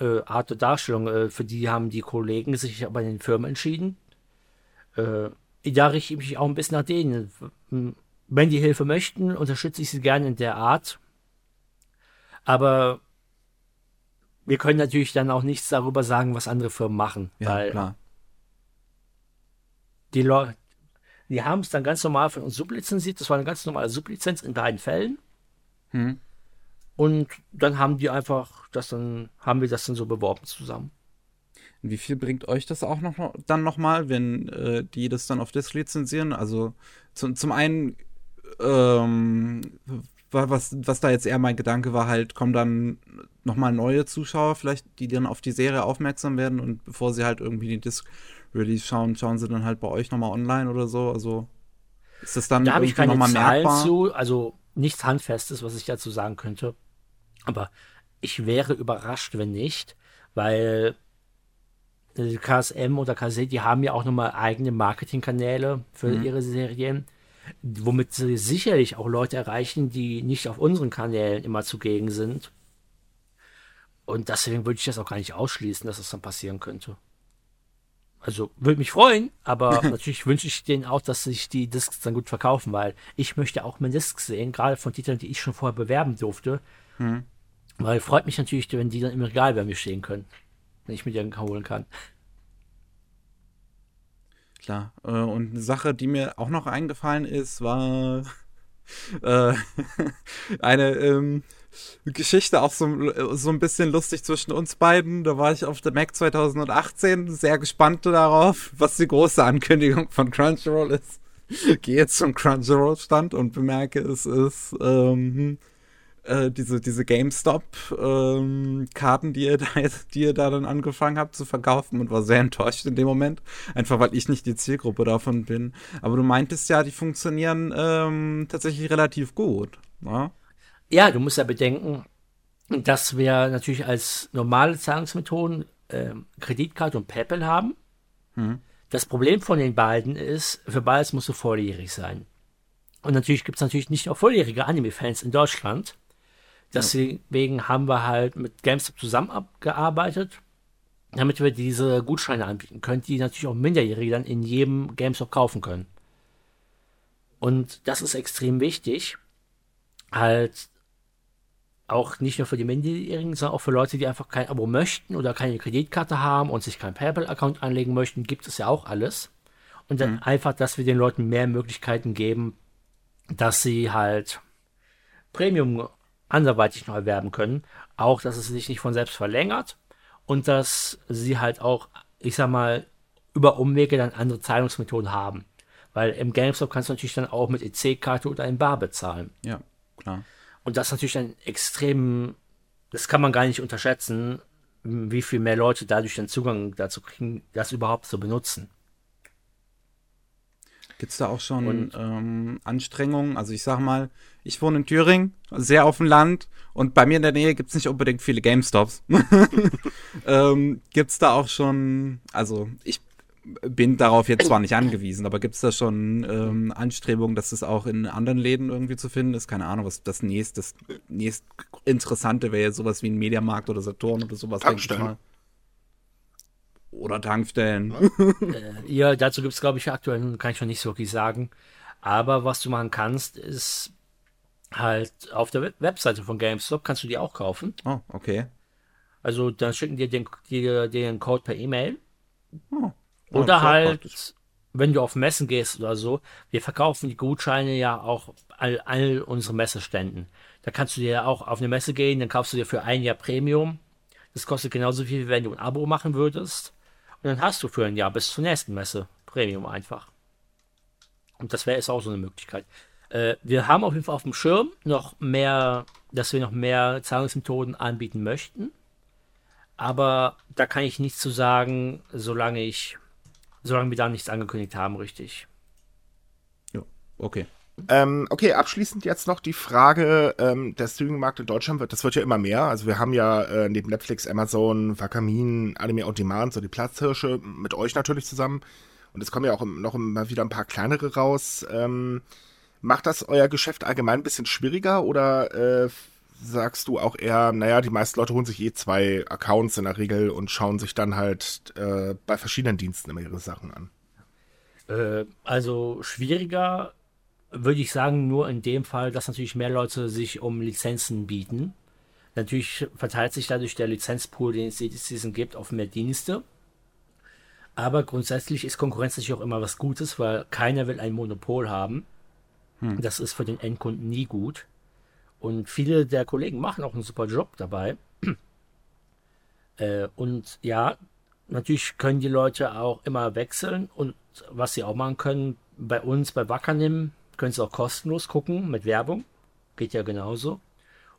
äh, Art der Darstellung. Äh, für die haben die Kollegen sich aber in den Firmen entschieden. Äh, da richte ich mich auch ein bisschen nach denen. Wenn die Hilfe möchten, unterstütze ich sie gerne in der Art. Aber wir können natürlich dann auch nichts darüber sagen, was andere Firmen machen. Ja, weil klar. Die Leute, die haben es dann ganz normal von uns sublizenziert. Das war eine ganz normale Sublizenz in beiden Fällen. Hm. Und dann haben die einfach das dann, haben wir das dann so beworben zusammen. Wie viel bringt euch das auch noch dann nochmal, wenn äh, die das dann auf Disc lizenzieren? Also zum, zum einen, ähm, was, was da jetzt eher mein Gedanke war, halt, kommen dann nochmal neue Zuschauer, vielleicht, die dann auf die Serie aufmerksam werden und bevor sie halt irgendwie die Disc Release schauen, schauen sie dann halt bei euch nochmal online oder so? Also ist das dann da keine Zahlen merkbar? zu, also nichts Handfestes, was ich dazu sagen könnte. Aber ich wäre überrascht, wenn nicht, weil KSM oder KZ, die haben ja auch nochmal eigene Marketingkanäle für mhm. ihre Serien, womit sie sicherlich auch Leute erreichen, die nicht auf unseren Kanälen immer zugegen sind. Und deswegen würde ich das auch gar nicht ausschließen, dass das dann passieren könnte. Also würde mich freuen, aber natürlich wünsche ich denen auch, dass sich die Discs dann gut verkaufen, weil ich möchte auch meine Discs sehen, gerade von Titeln, die ich schon vorher bewerben durfte. Hm. Weil freut mich natürlich, wenn die dann im Regal bei mir stehen können, wenn ich mir die dann holen kann. Klar. Äh, und eine Sache, die mir auch noch eingefallen ist, war äh, eine ähm, Geschichte auch so, so ein bisschen lustig zwischen uns beiden. Da war ich auf der Mac 2018 sehr gespannt darauf, was die große Ankündigung von Crunchyroll ist. Gehe jetzt zum Crunchyroll-Stand und bemerke, es ist ähm, äh, diese, diese GameStop-Karten, ähm, die, ihr da, die ihr da dann angefangen habt zu verkaufen und war sehr enttäuscht in dem Moment. Einfach weil ich nicht die Zielgruppe davon bin. Aber du meintest ja, die funktionieren ähm, tatsächlich relativ gut. Ja? Ne? Ja, du musst ja bedenken, dass wir natürlich als normale Zahlungsmethoden äh, Kreditkarte und PayPal haben. Hm. Das Problem von den beiden ist, für beides musst du volljährig sein. Und natürlich gibt es natürlich nicht auch volljährige Anime-Fans in Deutschland. Deswegen haben wir halt mit GameStop zusammengearbeitet, damit wir diese Gutscheine anbieten können, die natürlich auch Minderjährige dann in jedem GameStop kaufen können. Und das ist extrem wichtig, halt auch nicht nur für die Minderjährigen, sondern auch für Leute, die einfach kein Abo möchten oder keine Kreditkarte haben und sich keinen PayPal-Account anlegen möchten, gibt es ja auch alles. Und dann mhm. einfach, dass wir den Leuten mehr Möglichkeiten geben, dass sie halt Premium anderweitig noch erwerben können. Auch, dass es sich nicht von selbst verlängert und dass sie halt auch, ich sag mal, über Umwege dann andere Zahlungsmethoden haben. Weil im GameStop kannst du natürlich dann auch mit EC-Karte oder in Bar bezahlen. Ja, klar. Und das ist natürlich ein extrem, das kann man gar nicht unterschätzen, wie viel mehr Leute dadurch den Zugang dazu kriegen, das überhaupt zu benutzen. Gibt es da auch schon ähm, Anstrengungen? Also ich sag mal, ich wohne in Thüringen, sehr auf dem Land und bei mir in der Nähe gibt es nicht unbedingt viele GameStops. ähm, gibt es da auch schon, also ich bin darauf jetzt zwar nicht angewiesen, aber gibt es da schon ähm, Anstrebungen, dass es auch in anderen Läden irgendwie zu finden ist? Keine Ahnung, was das nächste, das nächst Interessante wäre sowas wie ein Mediamarkt oder Saturn oder sowas. Tankstellen. Oder Tankstellen. äh, ja, dazu gibt es, glaube ich, aktuell, kann ich noch nicht so wirklich sagen. Aber was du machen kannst, ist halt auf der Webseite von GameStop kannst du die auch kaufen. Oh, okay. Also dann schicken dir den, dir den Code per E-Mail. Oh. Oder halt, wenn du auf Messen gehst oder so, wir verkaufen die Gutscheine ja auch all, all unsere Messeständen. Da kannst du dir auch auf eine Messe gehen, dann kaufst du dir für ein Jahr Premium. Das kostet genauso viel, wie wenn du ein Abo machen würdest. Dann hast du für ein Jahr bis zur nächsten Messe Premium einfach. Und das wäre jetzt auch so eine Möglichkeit. Äh, wir haben auf jeden Fall auf dem Schirm noch mehr, dass wir noch mehr Zahlungsmethoden anbieten möchten. Aber da kann ich nichts zu sagen, solange ich solange wir da nichts angekündigt haben, richtig. Ja, okay. Ähm, okay, abschließend jetzt noch die Frage, ähm, der Streaming-Markt in Deutschland wird, das wird ja immer mehr. Also wir haben ja äh, neben Netflix, Amazon, Wakamin, Anime on Demand, so die Platzhirsche mit euch natürlich zusammen. Und es kommen ja auch noch immer wieder ein paar kleinere raus. Ähm, macht das euer Geschäft allgemein ein bisschen schwieriger oder äh, sagst du auch eher, naja, die meisten Leute holen sich eh zwei Accounts in der Regel und schauen sich dann halt äh, bei verschiedenen Diensten immer ihre Sachen an? Äh, also schwieriger würde ich sagen, nur in dem Fall, dass natürlich mehr Leute sich um Lizenzen bieten. Natürlich verteilt sich dadurch der Lizenzpool, den es jedes Season gibt, auf mehr Dienste. Aber grundsätzlich ist Konkurrenz natürlich auch immer was Gutes, weil keiner will ein Monopol haben. Hm. Das ist für den Endkunden nie gut. Und viele der Kollegen machen auch einen super Job dabei. Äh, und ja, natürlich können die Leute auch immer wechseln. Und was sie auch machen können, bei uns, bei Wackernim, können sie auch kostenlos gucken mit Werbung. Geht ja genauso.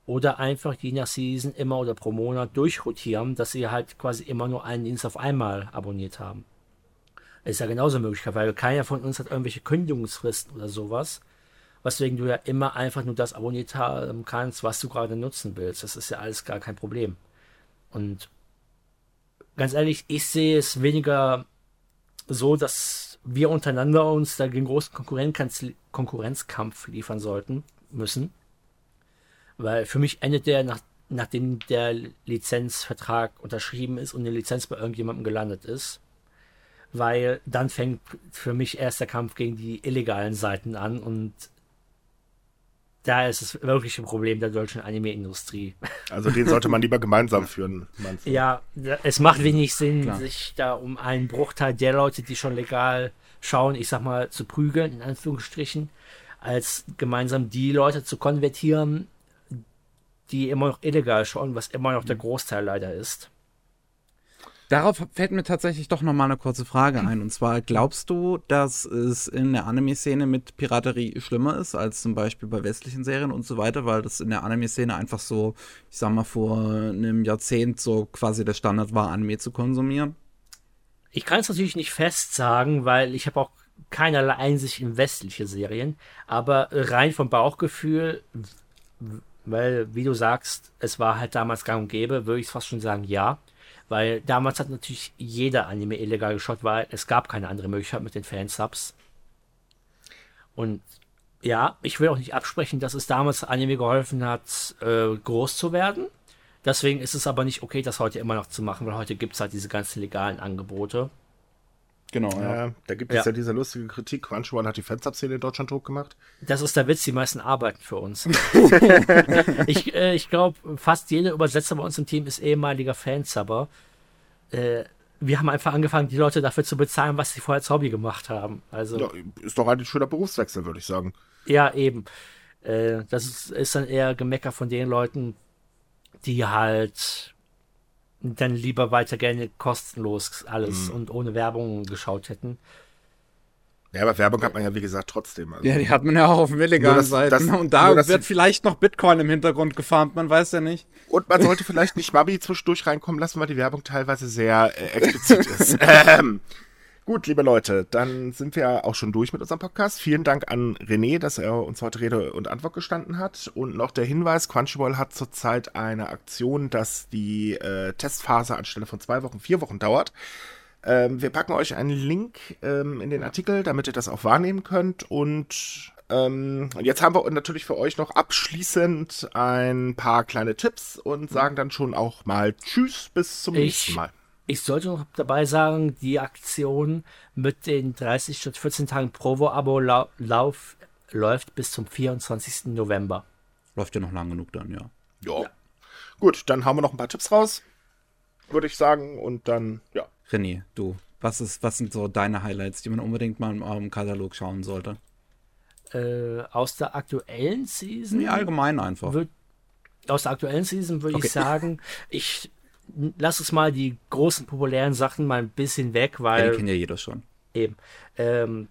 Oder einfach je nach Season immer oder pro Monat durchrotieren, dass sie halt quasi immer nur einen Dienst auf einmal abonniert haben. Ist ja genauso möglich, weil keiner von uns hat irgendwelche Kündigungsfristen oder sowas weswegen du ja immer einfach nur das abonniert haben kannst, was du gerade nutzen willst. Das ist ja alles gar kein Problem. Und ganz ehrlich, ich sehe es weniger so, dass wir untereinander uns da den großen Konkurrenzkampf liefern sollten, müssen. Weil für mich endet der nach nachdem der Lizenzvertrag unterschrieben ist und die Lizenz bei irgendjemandem gelandet ist. Weil dann fängt für mich erst der Kampf gegen die illegalen Seiten an und da ist es wirklich ein Problem der deutschen Anime-Industrie. Also den sollte man lieber gemeinsam führen. Ja, es macht wenig Sinn, Klar. sich da um einen Bruchteil der Leute, die schon legal schauen, ich sag mal, zu prügeln, in Anführungsstrichen, als gemeinsam die Leute zu konvertieren, die immer noch illegal schauen, was immer noch der mhm. Großteil leider ist. Darauf fällt mir tatsächlich doch nochmal eine kurze Frage ein. Und zwar, glaubst du, dass es in der Anime-Szene mit Piraterie schlimmer ist als zum Beispiel bei westlichen Serien und so weiter, weil das in der Anime-Szene einfach so, ich sag mal, vor einem Jahrzehnt so quasi der Standard war, Anime zu konsumieren? Ich kann es natürlich nicht fest sagen, weil ich habe auch keinerlei Einsicht in westliche Serien, aber rein vom Bauchgefühl, weil, wie du sagst, es war halt damals gang und gäbe, würde ich fast schon sagen, ja. Weil damals hat natürlich jeder Anime illegal geschaut, weil es gab keine andere Möglichkeit mit den Fansubs. Und ja, ich will auch nicht absprechen, dass es damals Anime geholfen hat, äh, groß zu werden. Deswegen ist es aber nicht okay, das heute immer noch zu machen, weil heute gibt es halt diese ganzen legalen Angebote. Genau, ja. Äh, da gibt es ja. ja. diese lustige Kritik. Crunchyroll hat die Fansub-Szene in Deutschland tot gemacht. Das ist der Witz, die meisten arbeiten für uns. ich äh, ich glaube, fast jeder Übersetzer bei uns im Team ist ehemaliger Fansubber. Äh, wir haben einfach angefangen, die Leute dafür zu bezahlen, was sie vorher als Hobby gemacht haben. Also, ja, ist doch ein schöner Berufswechsel, würde ich sagen. Ja, eben. Äh, das ist, ist dann eher Gemecker von den Leuten, die halt dann lieber weiter gerne kostenlos alles mhm. und ohne Werbung geschaut hätten. Ja, aber Werbung hat man ja, wie gesagt, trotzdem. Also ja, die hat man ja auch auf dem illegalen das, Seiten. Das, und da nur, wird vielleicht noch Bitcoin im Hintergrund gefarmt, man weiß ja nicht. Und man sollte vielleicht nicht Mabi zwischendurch reinkommen lassen, weil die Werbung teilweise sehr äh, explizit ist. Ähm, Gut, liebe Leute, dann sind wir auch schon durch mit unserem Podcast. Vielen Dank an René, dass er uns heute Rede und Antwort gestanden hat. Und noch der Hinweis, Crunchyroll hat zurzeit eine Aktion, dass die äh, Testphase anstelle von zwei Wochen vier Wochen dauert. Ähm, wir packen euch einen Link ähm, in den Artikel, damit ihr das auch wahrnehmen könnt. Und ähm, jetzt haben wir natürlich für euch noch abschließend ein paar kleine Tipps und sagen dann schon auch mal Tschüss, bis zum ich nächsten Mal. Ich sollte noch dabei sagen, die Aktion mit den 30 statt 14 Tagen Provo-Abo lau lauf, läuft bis zum 24. November. Läuft ja noch lang genug dann, ja. ja. Ja. Gut, dann haben wir noch ein paar Tipps raus, würde ich sagen. Und dann, ja. René, du, was, ist, was sind so deine Highlights, die man unbedingt mal im, im Katalog schauen sollte? Äh, aus der aktuellen Season? Nee, allgemein einfach. Würd, aus der aktuellen Season würde okay. ich sagen, ich lass uns mal die großen populären Sachen mal ein bisschen weg, weil. Ja, die kennt ja jeder schon. Eben. Ähm,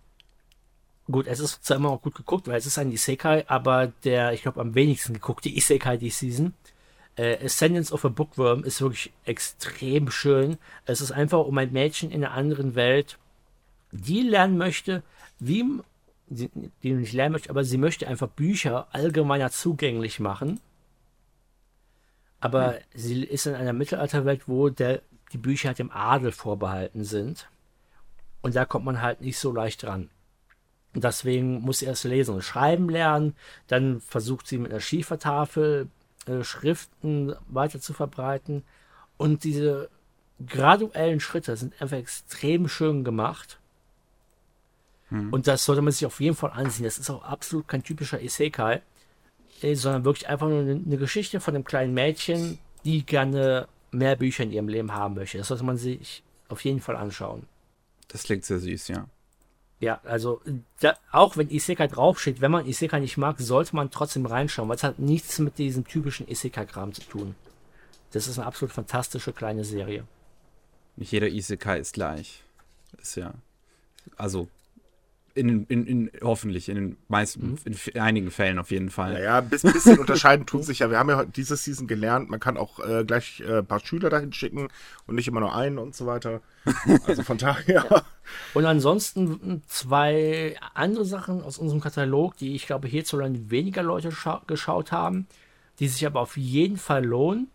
gut, es ist zwar immer auch gut geguckt, weil es ist ein Isekai, aber der, ich glaube, am wenigsten geguckte Isekai die Season. Äh, Ascendance of a Bookworm ist wirklich extrem schön. Es ist einfach um ein Mädchen in einer anderen Welt, die lernen möchte, wie, die, die nicht lernen möchte, aber sie möchte einfach Bücher allgemeiner zugänglich machen aber hm. sie ist in einer Mittelalterwelt, wo der, die Bücher halt dem Adel vorbehalten sind. Und da kommt man halt nicht so leicht ran. Und deswegen muss sie erst lesen und schreiben lernen. Dann versucht sie mit einer Schiefertafel äh, Schriften weiter zu verbreiten. Und diese graduellen Schritte sind einfach extrem schön gemacht. Hm. Und das sollte man sich auf jeden Fall ansehen. Das ist auch absolut kein typischer Isekai sondern wirklich einfach nur eine Geschichte von einem kleinen Mädchen, die gerne mehr Bücher in ihrem Leben haben möchte. Das sollte man sich auf jeden Fall anschauen. Das klingt sehr süß, ja. Ja, also da, auch wenn Isekai draufsteht, wenn man Isekai nicht mag, sollte man trotzdem reinschauen, weil es hat nichts mit diesem typischen Isekai-Kram zu tun. Das ist eine absolut fantastische kleine Serie. Nicht jeder Isekai ist gleich. Ist ja. Also in, in, in, hoffentlich, in den meisten, mhm. in einigen Fällen auf jeden Fall. Naja, ein bisschen unterscheiden tut sich ja. Wir haben ja diese Season gelernt, man kann auch äh, gleich äh, ein paar Schüler dahin schicken und nicht immer nur einen und so weiter. Also von daher. Ja. Und ansonsten zwei andere Sachen aus unserem Katalog, die ich glaube hierzulande weniger Leute geschaut haben, die sich aber auf jeden Fall lohnen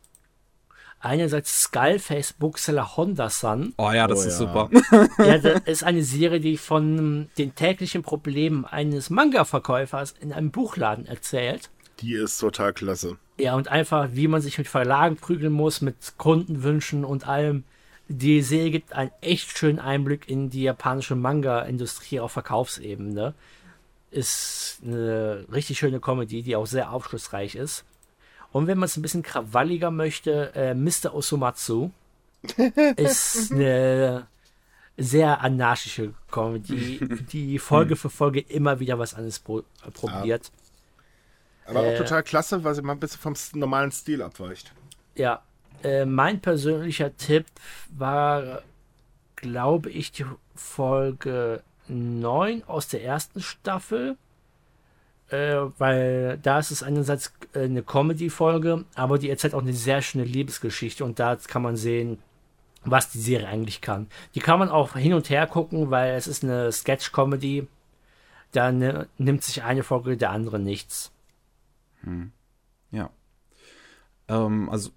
einerseits Skullface Bookseller Honda Sun. Oh ja, das oh, ist ja. super. ja, das ist eine Serie, die von den täglichen Problemen eines Manga-Verkäufers in einem Buchladen erzählt. Die ist total klasse. Ja, und einfach, wie man sich mit Verlagen prügeln muss, mit Kundenwünschen und allem. Die Serie gibt einen echt schönen Einblick in die japanische Manga-Industrie auf Verkaufsebene. Ist eine richtig schöne Comedy, die auch sehr aufschlussreich ist. Und wenn man es ein bisschen krawalliger möchte, äh, Mr. Osomatsu ist eine sehr anarchische Comedy, die Folge für Folge immer wieder was anderes pro äh, probiert. Aber äh, auch total klasse, weil sie mal ein bisschen vom normalen Stil abweicht. Ja, äh, mein persönlicher Tipp war, glaube ich, die Folge 9 aus der ersten Staffel. Äh, weil da ist es einerseits äh, eine Comedy-Folge, aber die erzählt auch eine sehr schöne Liebesgeschichte und da kann man sehen, was die Serie eigentlich kann. Die kann man auch hin und her gucken, weil es ist eine Sketch-Comedy. Da ne, nimmt sich eine Folge der andere nichts. Hm. Ja. Ähm, also,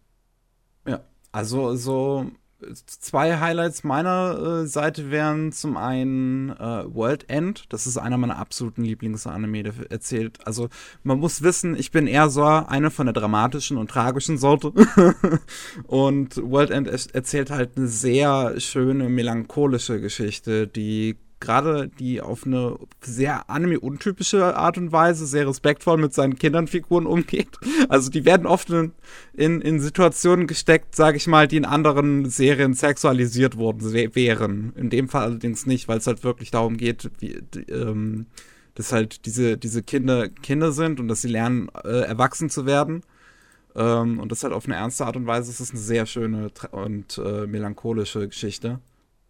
ja, also so zwei Highlights meiner äh, Seite wären zum einen äh, World End. Das ist einer meiner absoluten Lieblingsanime, der erzählt. Also man muss wissen, ich bin eher so eine von der dramatischen und tragischen Sorte. und World End erzählt halt eine sehr schöne melancholische Geschichte, die gerade die auf eine sehr anime-untypische Art und Weise sehr respektvoll mit seinen Kindernfiguren umgeht. Also die werden oft in, in, in Situationen gesteckt, sage ich mal, die in anderen Serien sexualisiert worden wären. In dem Fall allerdings nicht, weil es halt wirklich darum geht, wie, ähm, dass halt diese, diese Kinder Kinder sind und dass sie lernen, äh, erwachsen zu werden. Ähm, und das halt auf eine ernste Art und Weise. Es ist eine sehr schöne und äh, melancholische Geschichte.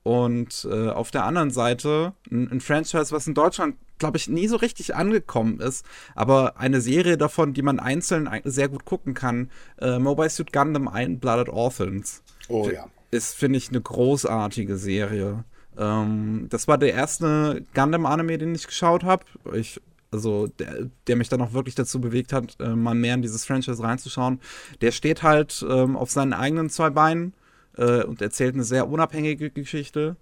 Und äh, auf der anderen Seite ein, ein Franchise, was in Deutschland, glaube ich, nie so richtig angekommen ist, aber eine Serie davon, die man einzeln sehr gut gucken kann, äh, Mobile Suit Gundam Blooded Orphans. Oh ja. Ist, finde ich, eine großartige Serie. Ähm, das war der erste Gundam-Anime, den ich geschaut habe. Ich also der, der, mich dann auch wirklich dazu bewegt hat, äh, mal mehr in dieses Franchise reinzuschauen. Der steht halt ähm, auf seinen eigenen zwei Beinen äh, und erzählt eine sehr unabhängige Geschichte,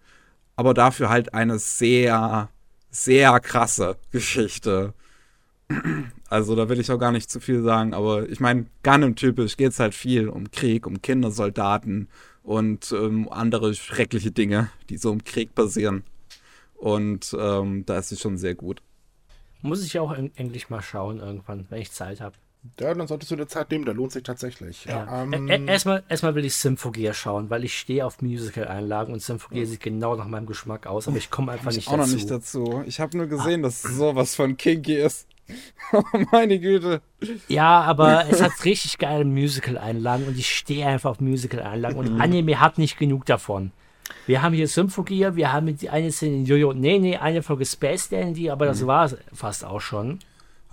aber dafür halt eine sehr, sehr krasse Geschichte. Also da will ich auch gar nicht zu viel sagen, aber ich meine, Gundam-typisch geht es halt viel um Krieg, um Kindersoldaten und ähm, andere schreckliche Dinge, die so im Krieg passieren. Und ähm, da ist sie schon sehr gut. Muss ich auch endlich mal schauen irgendwann, wenn ich Zeit habe. Ja, dann solltest du dir Zeit nehmen, da lohnt sich tatsächlich. Ja. Ähm, erstmal, erstmal will ich Symphogear schauen, weil ich stehe auf Musical-Einlagen und Symphogear ja. sieht genau nach meinem Geschmack aus, aber ich komme einfach nicht dazu. Ich auch noch nicht dazu. Ich habe nur gesehen, ah. dass sowas von Kinky ist. Oh, meine Güte. Ja, aber es hat richtig geile Musical-Einlagen und ich stehe einfach auf Musical-Einlagen und mhm. Anime hat nicht genug davon. Wir haben hier Symphogear, wir haben die eine Szene in Jojo, nee, nee, eine Folge Space Dandy, aber das mhm. war fast auch schon.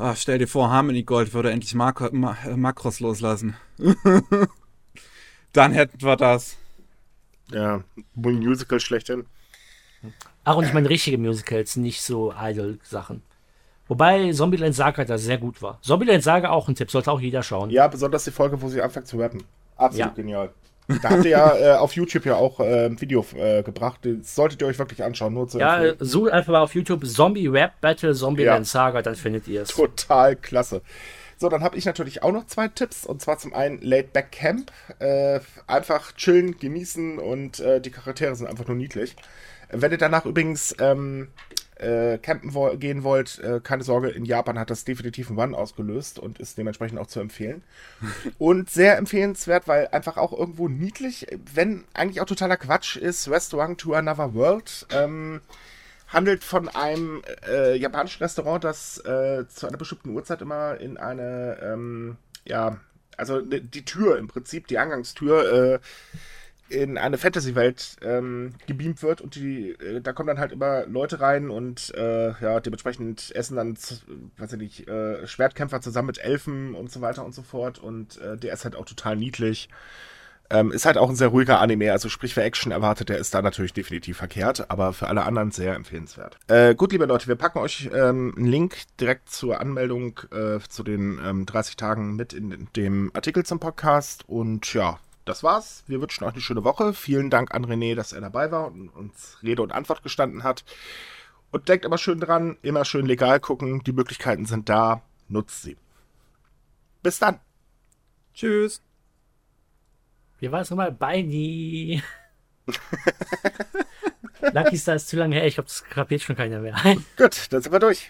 Ach, stell dir vor, Harmony Gold würde endlich Mak Ma Makros loslassen. Dann hätten wir das. Ja, Musical schlechthin. Ach, und ich meine richtige Musicals, nicht so Idol-Sachen. Wobei Zombieland Saga da sehr gut war. Zombieland Saga auch ein Tipp, sollte auch jeder schauen. Ja, besonders die Folge, wo sie anfängt zu rappen. Absolut ja. genial. Da habt ihr ja äh, auf YouTube ja auch äh, ein Video äh, gebracht. Das solltet ihr euch wirklich anschauen. Nur zu ja, sucht einfach mal auf YouTube Zombie Rap Battle Zombie ja. Saga, dann findet ihr es. Total klasse. So, dann habe ich natürlich auch noch zwei Tipps. Und zwar zum einen Late Back Camp. Äh, einfach chillen, genießen und äh, die Charaktere sind einfach nur niedlich. Wenn ihr danach übrigens ähm, äh, campen wo gehen wollt, äh, keine Sorge, in Japan hat das definitiv einen One ausgelöst und ist dementsprechend auch zu empfehlen. und sehr empfehlenswert, weil einfach auch irgendwo niedlich, wenn eigentlich auch totaler Quatsch ist, Restaurant to Another World. Ähm, handelt von einem äh, japanischen Restaurant, das äh, zu einer bestimmten Uhrzeit immer in eine, ähm, ja, also die Tür im Prinzip, die Eingangstür, äh, in eine Fantasy-Welt ähm, gebeamt wird und die, äh, da kommen dann halt immer Leute rein und äh, ja, dementsprechend essen dann, weiß ich nicht, äh, Schwertkämpfer zusammen mit Elfen und so weiter und so fort und äh, der ist halt auch total niedlich. Ähm, ist halt auch ein sehr ruhiger Anime, also sprich für Action erwartet, der ist da natürlich definitiv verkehrt, aber für alle anderen sehr empfehlenswert. Äh, gut, liebe Leute, wir packen euch ähm, einen Link direkt zur Anmeldung äh, zu den ähm, 30 Tagen mit in dem Artikel zum Podcast und ja, das war's. Wir wünschen euch eine schöne Woche. Vielen Dank an René, dass er dabei war und uns Rede und Antwort gestanden hat. Und denkt aber schön dran, immer schön legal gucken. Die Möglichkeiten sind da. Nutzt sie. Bis dann. Tschüss. Wie war es nochmal? Beini. Lucky Star ist zu lange her. Ich glaube, das kapiert schon keiner mehr. Gut, dann sind wir durch.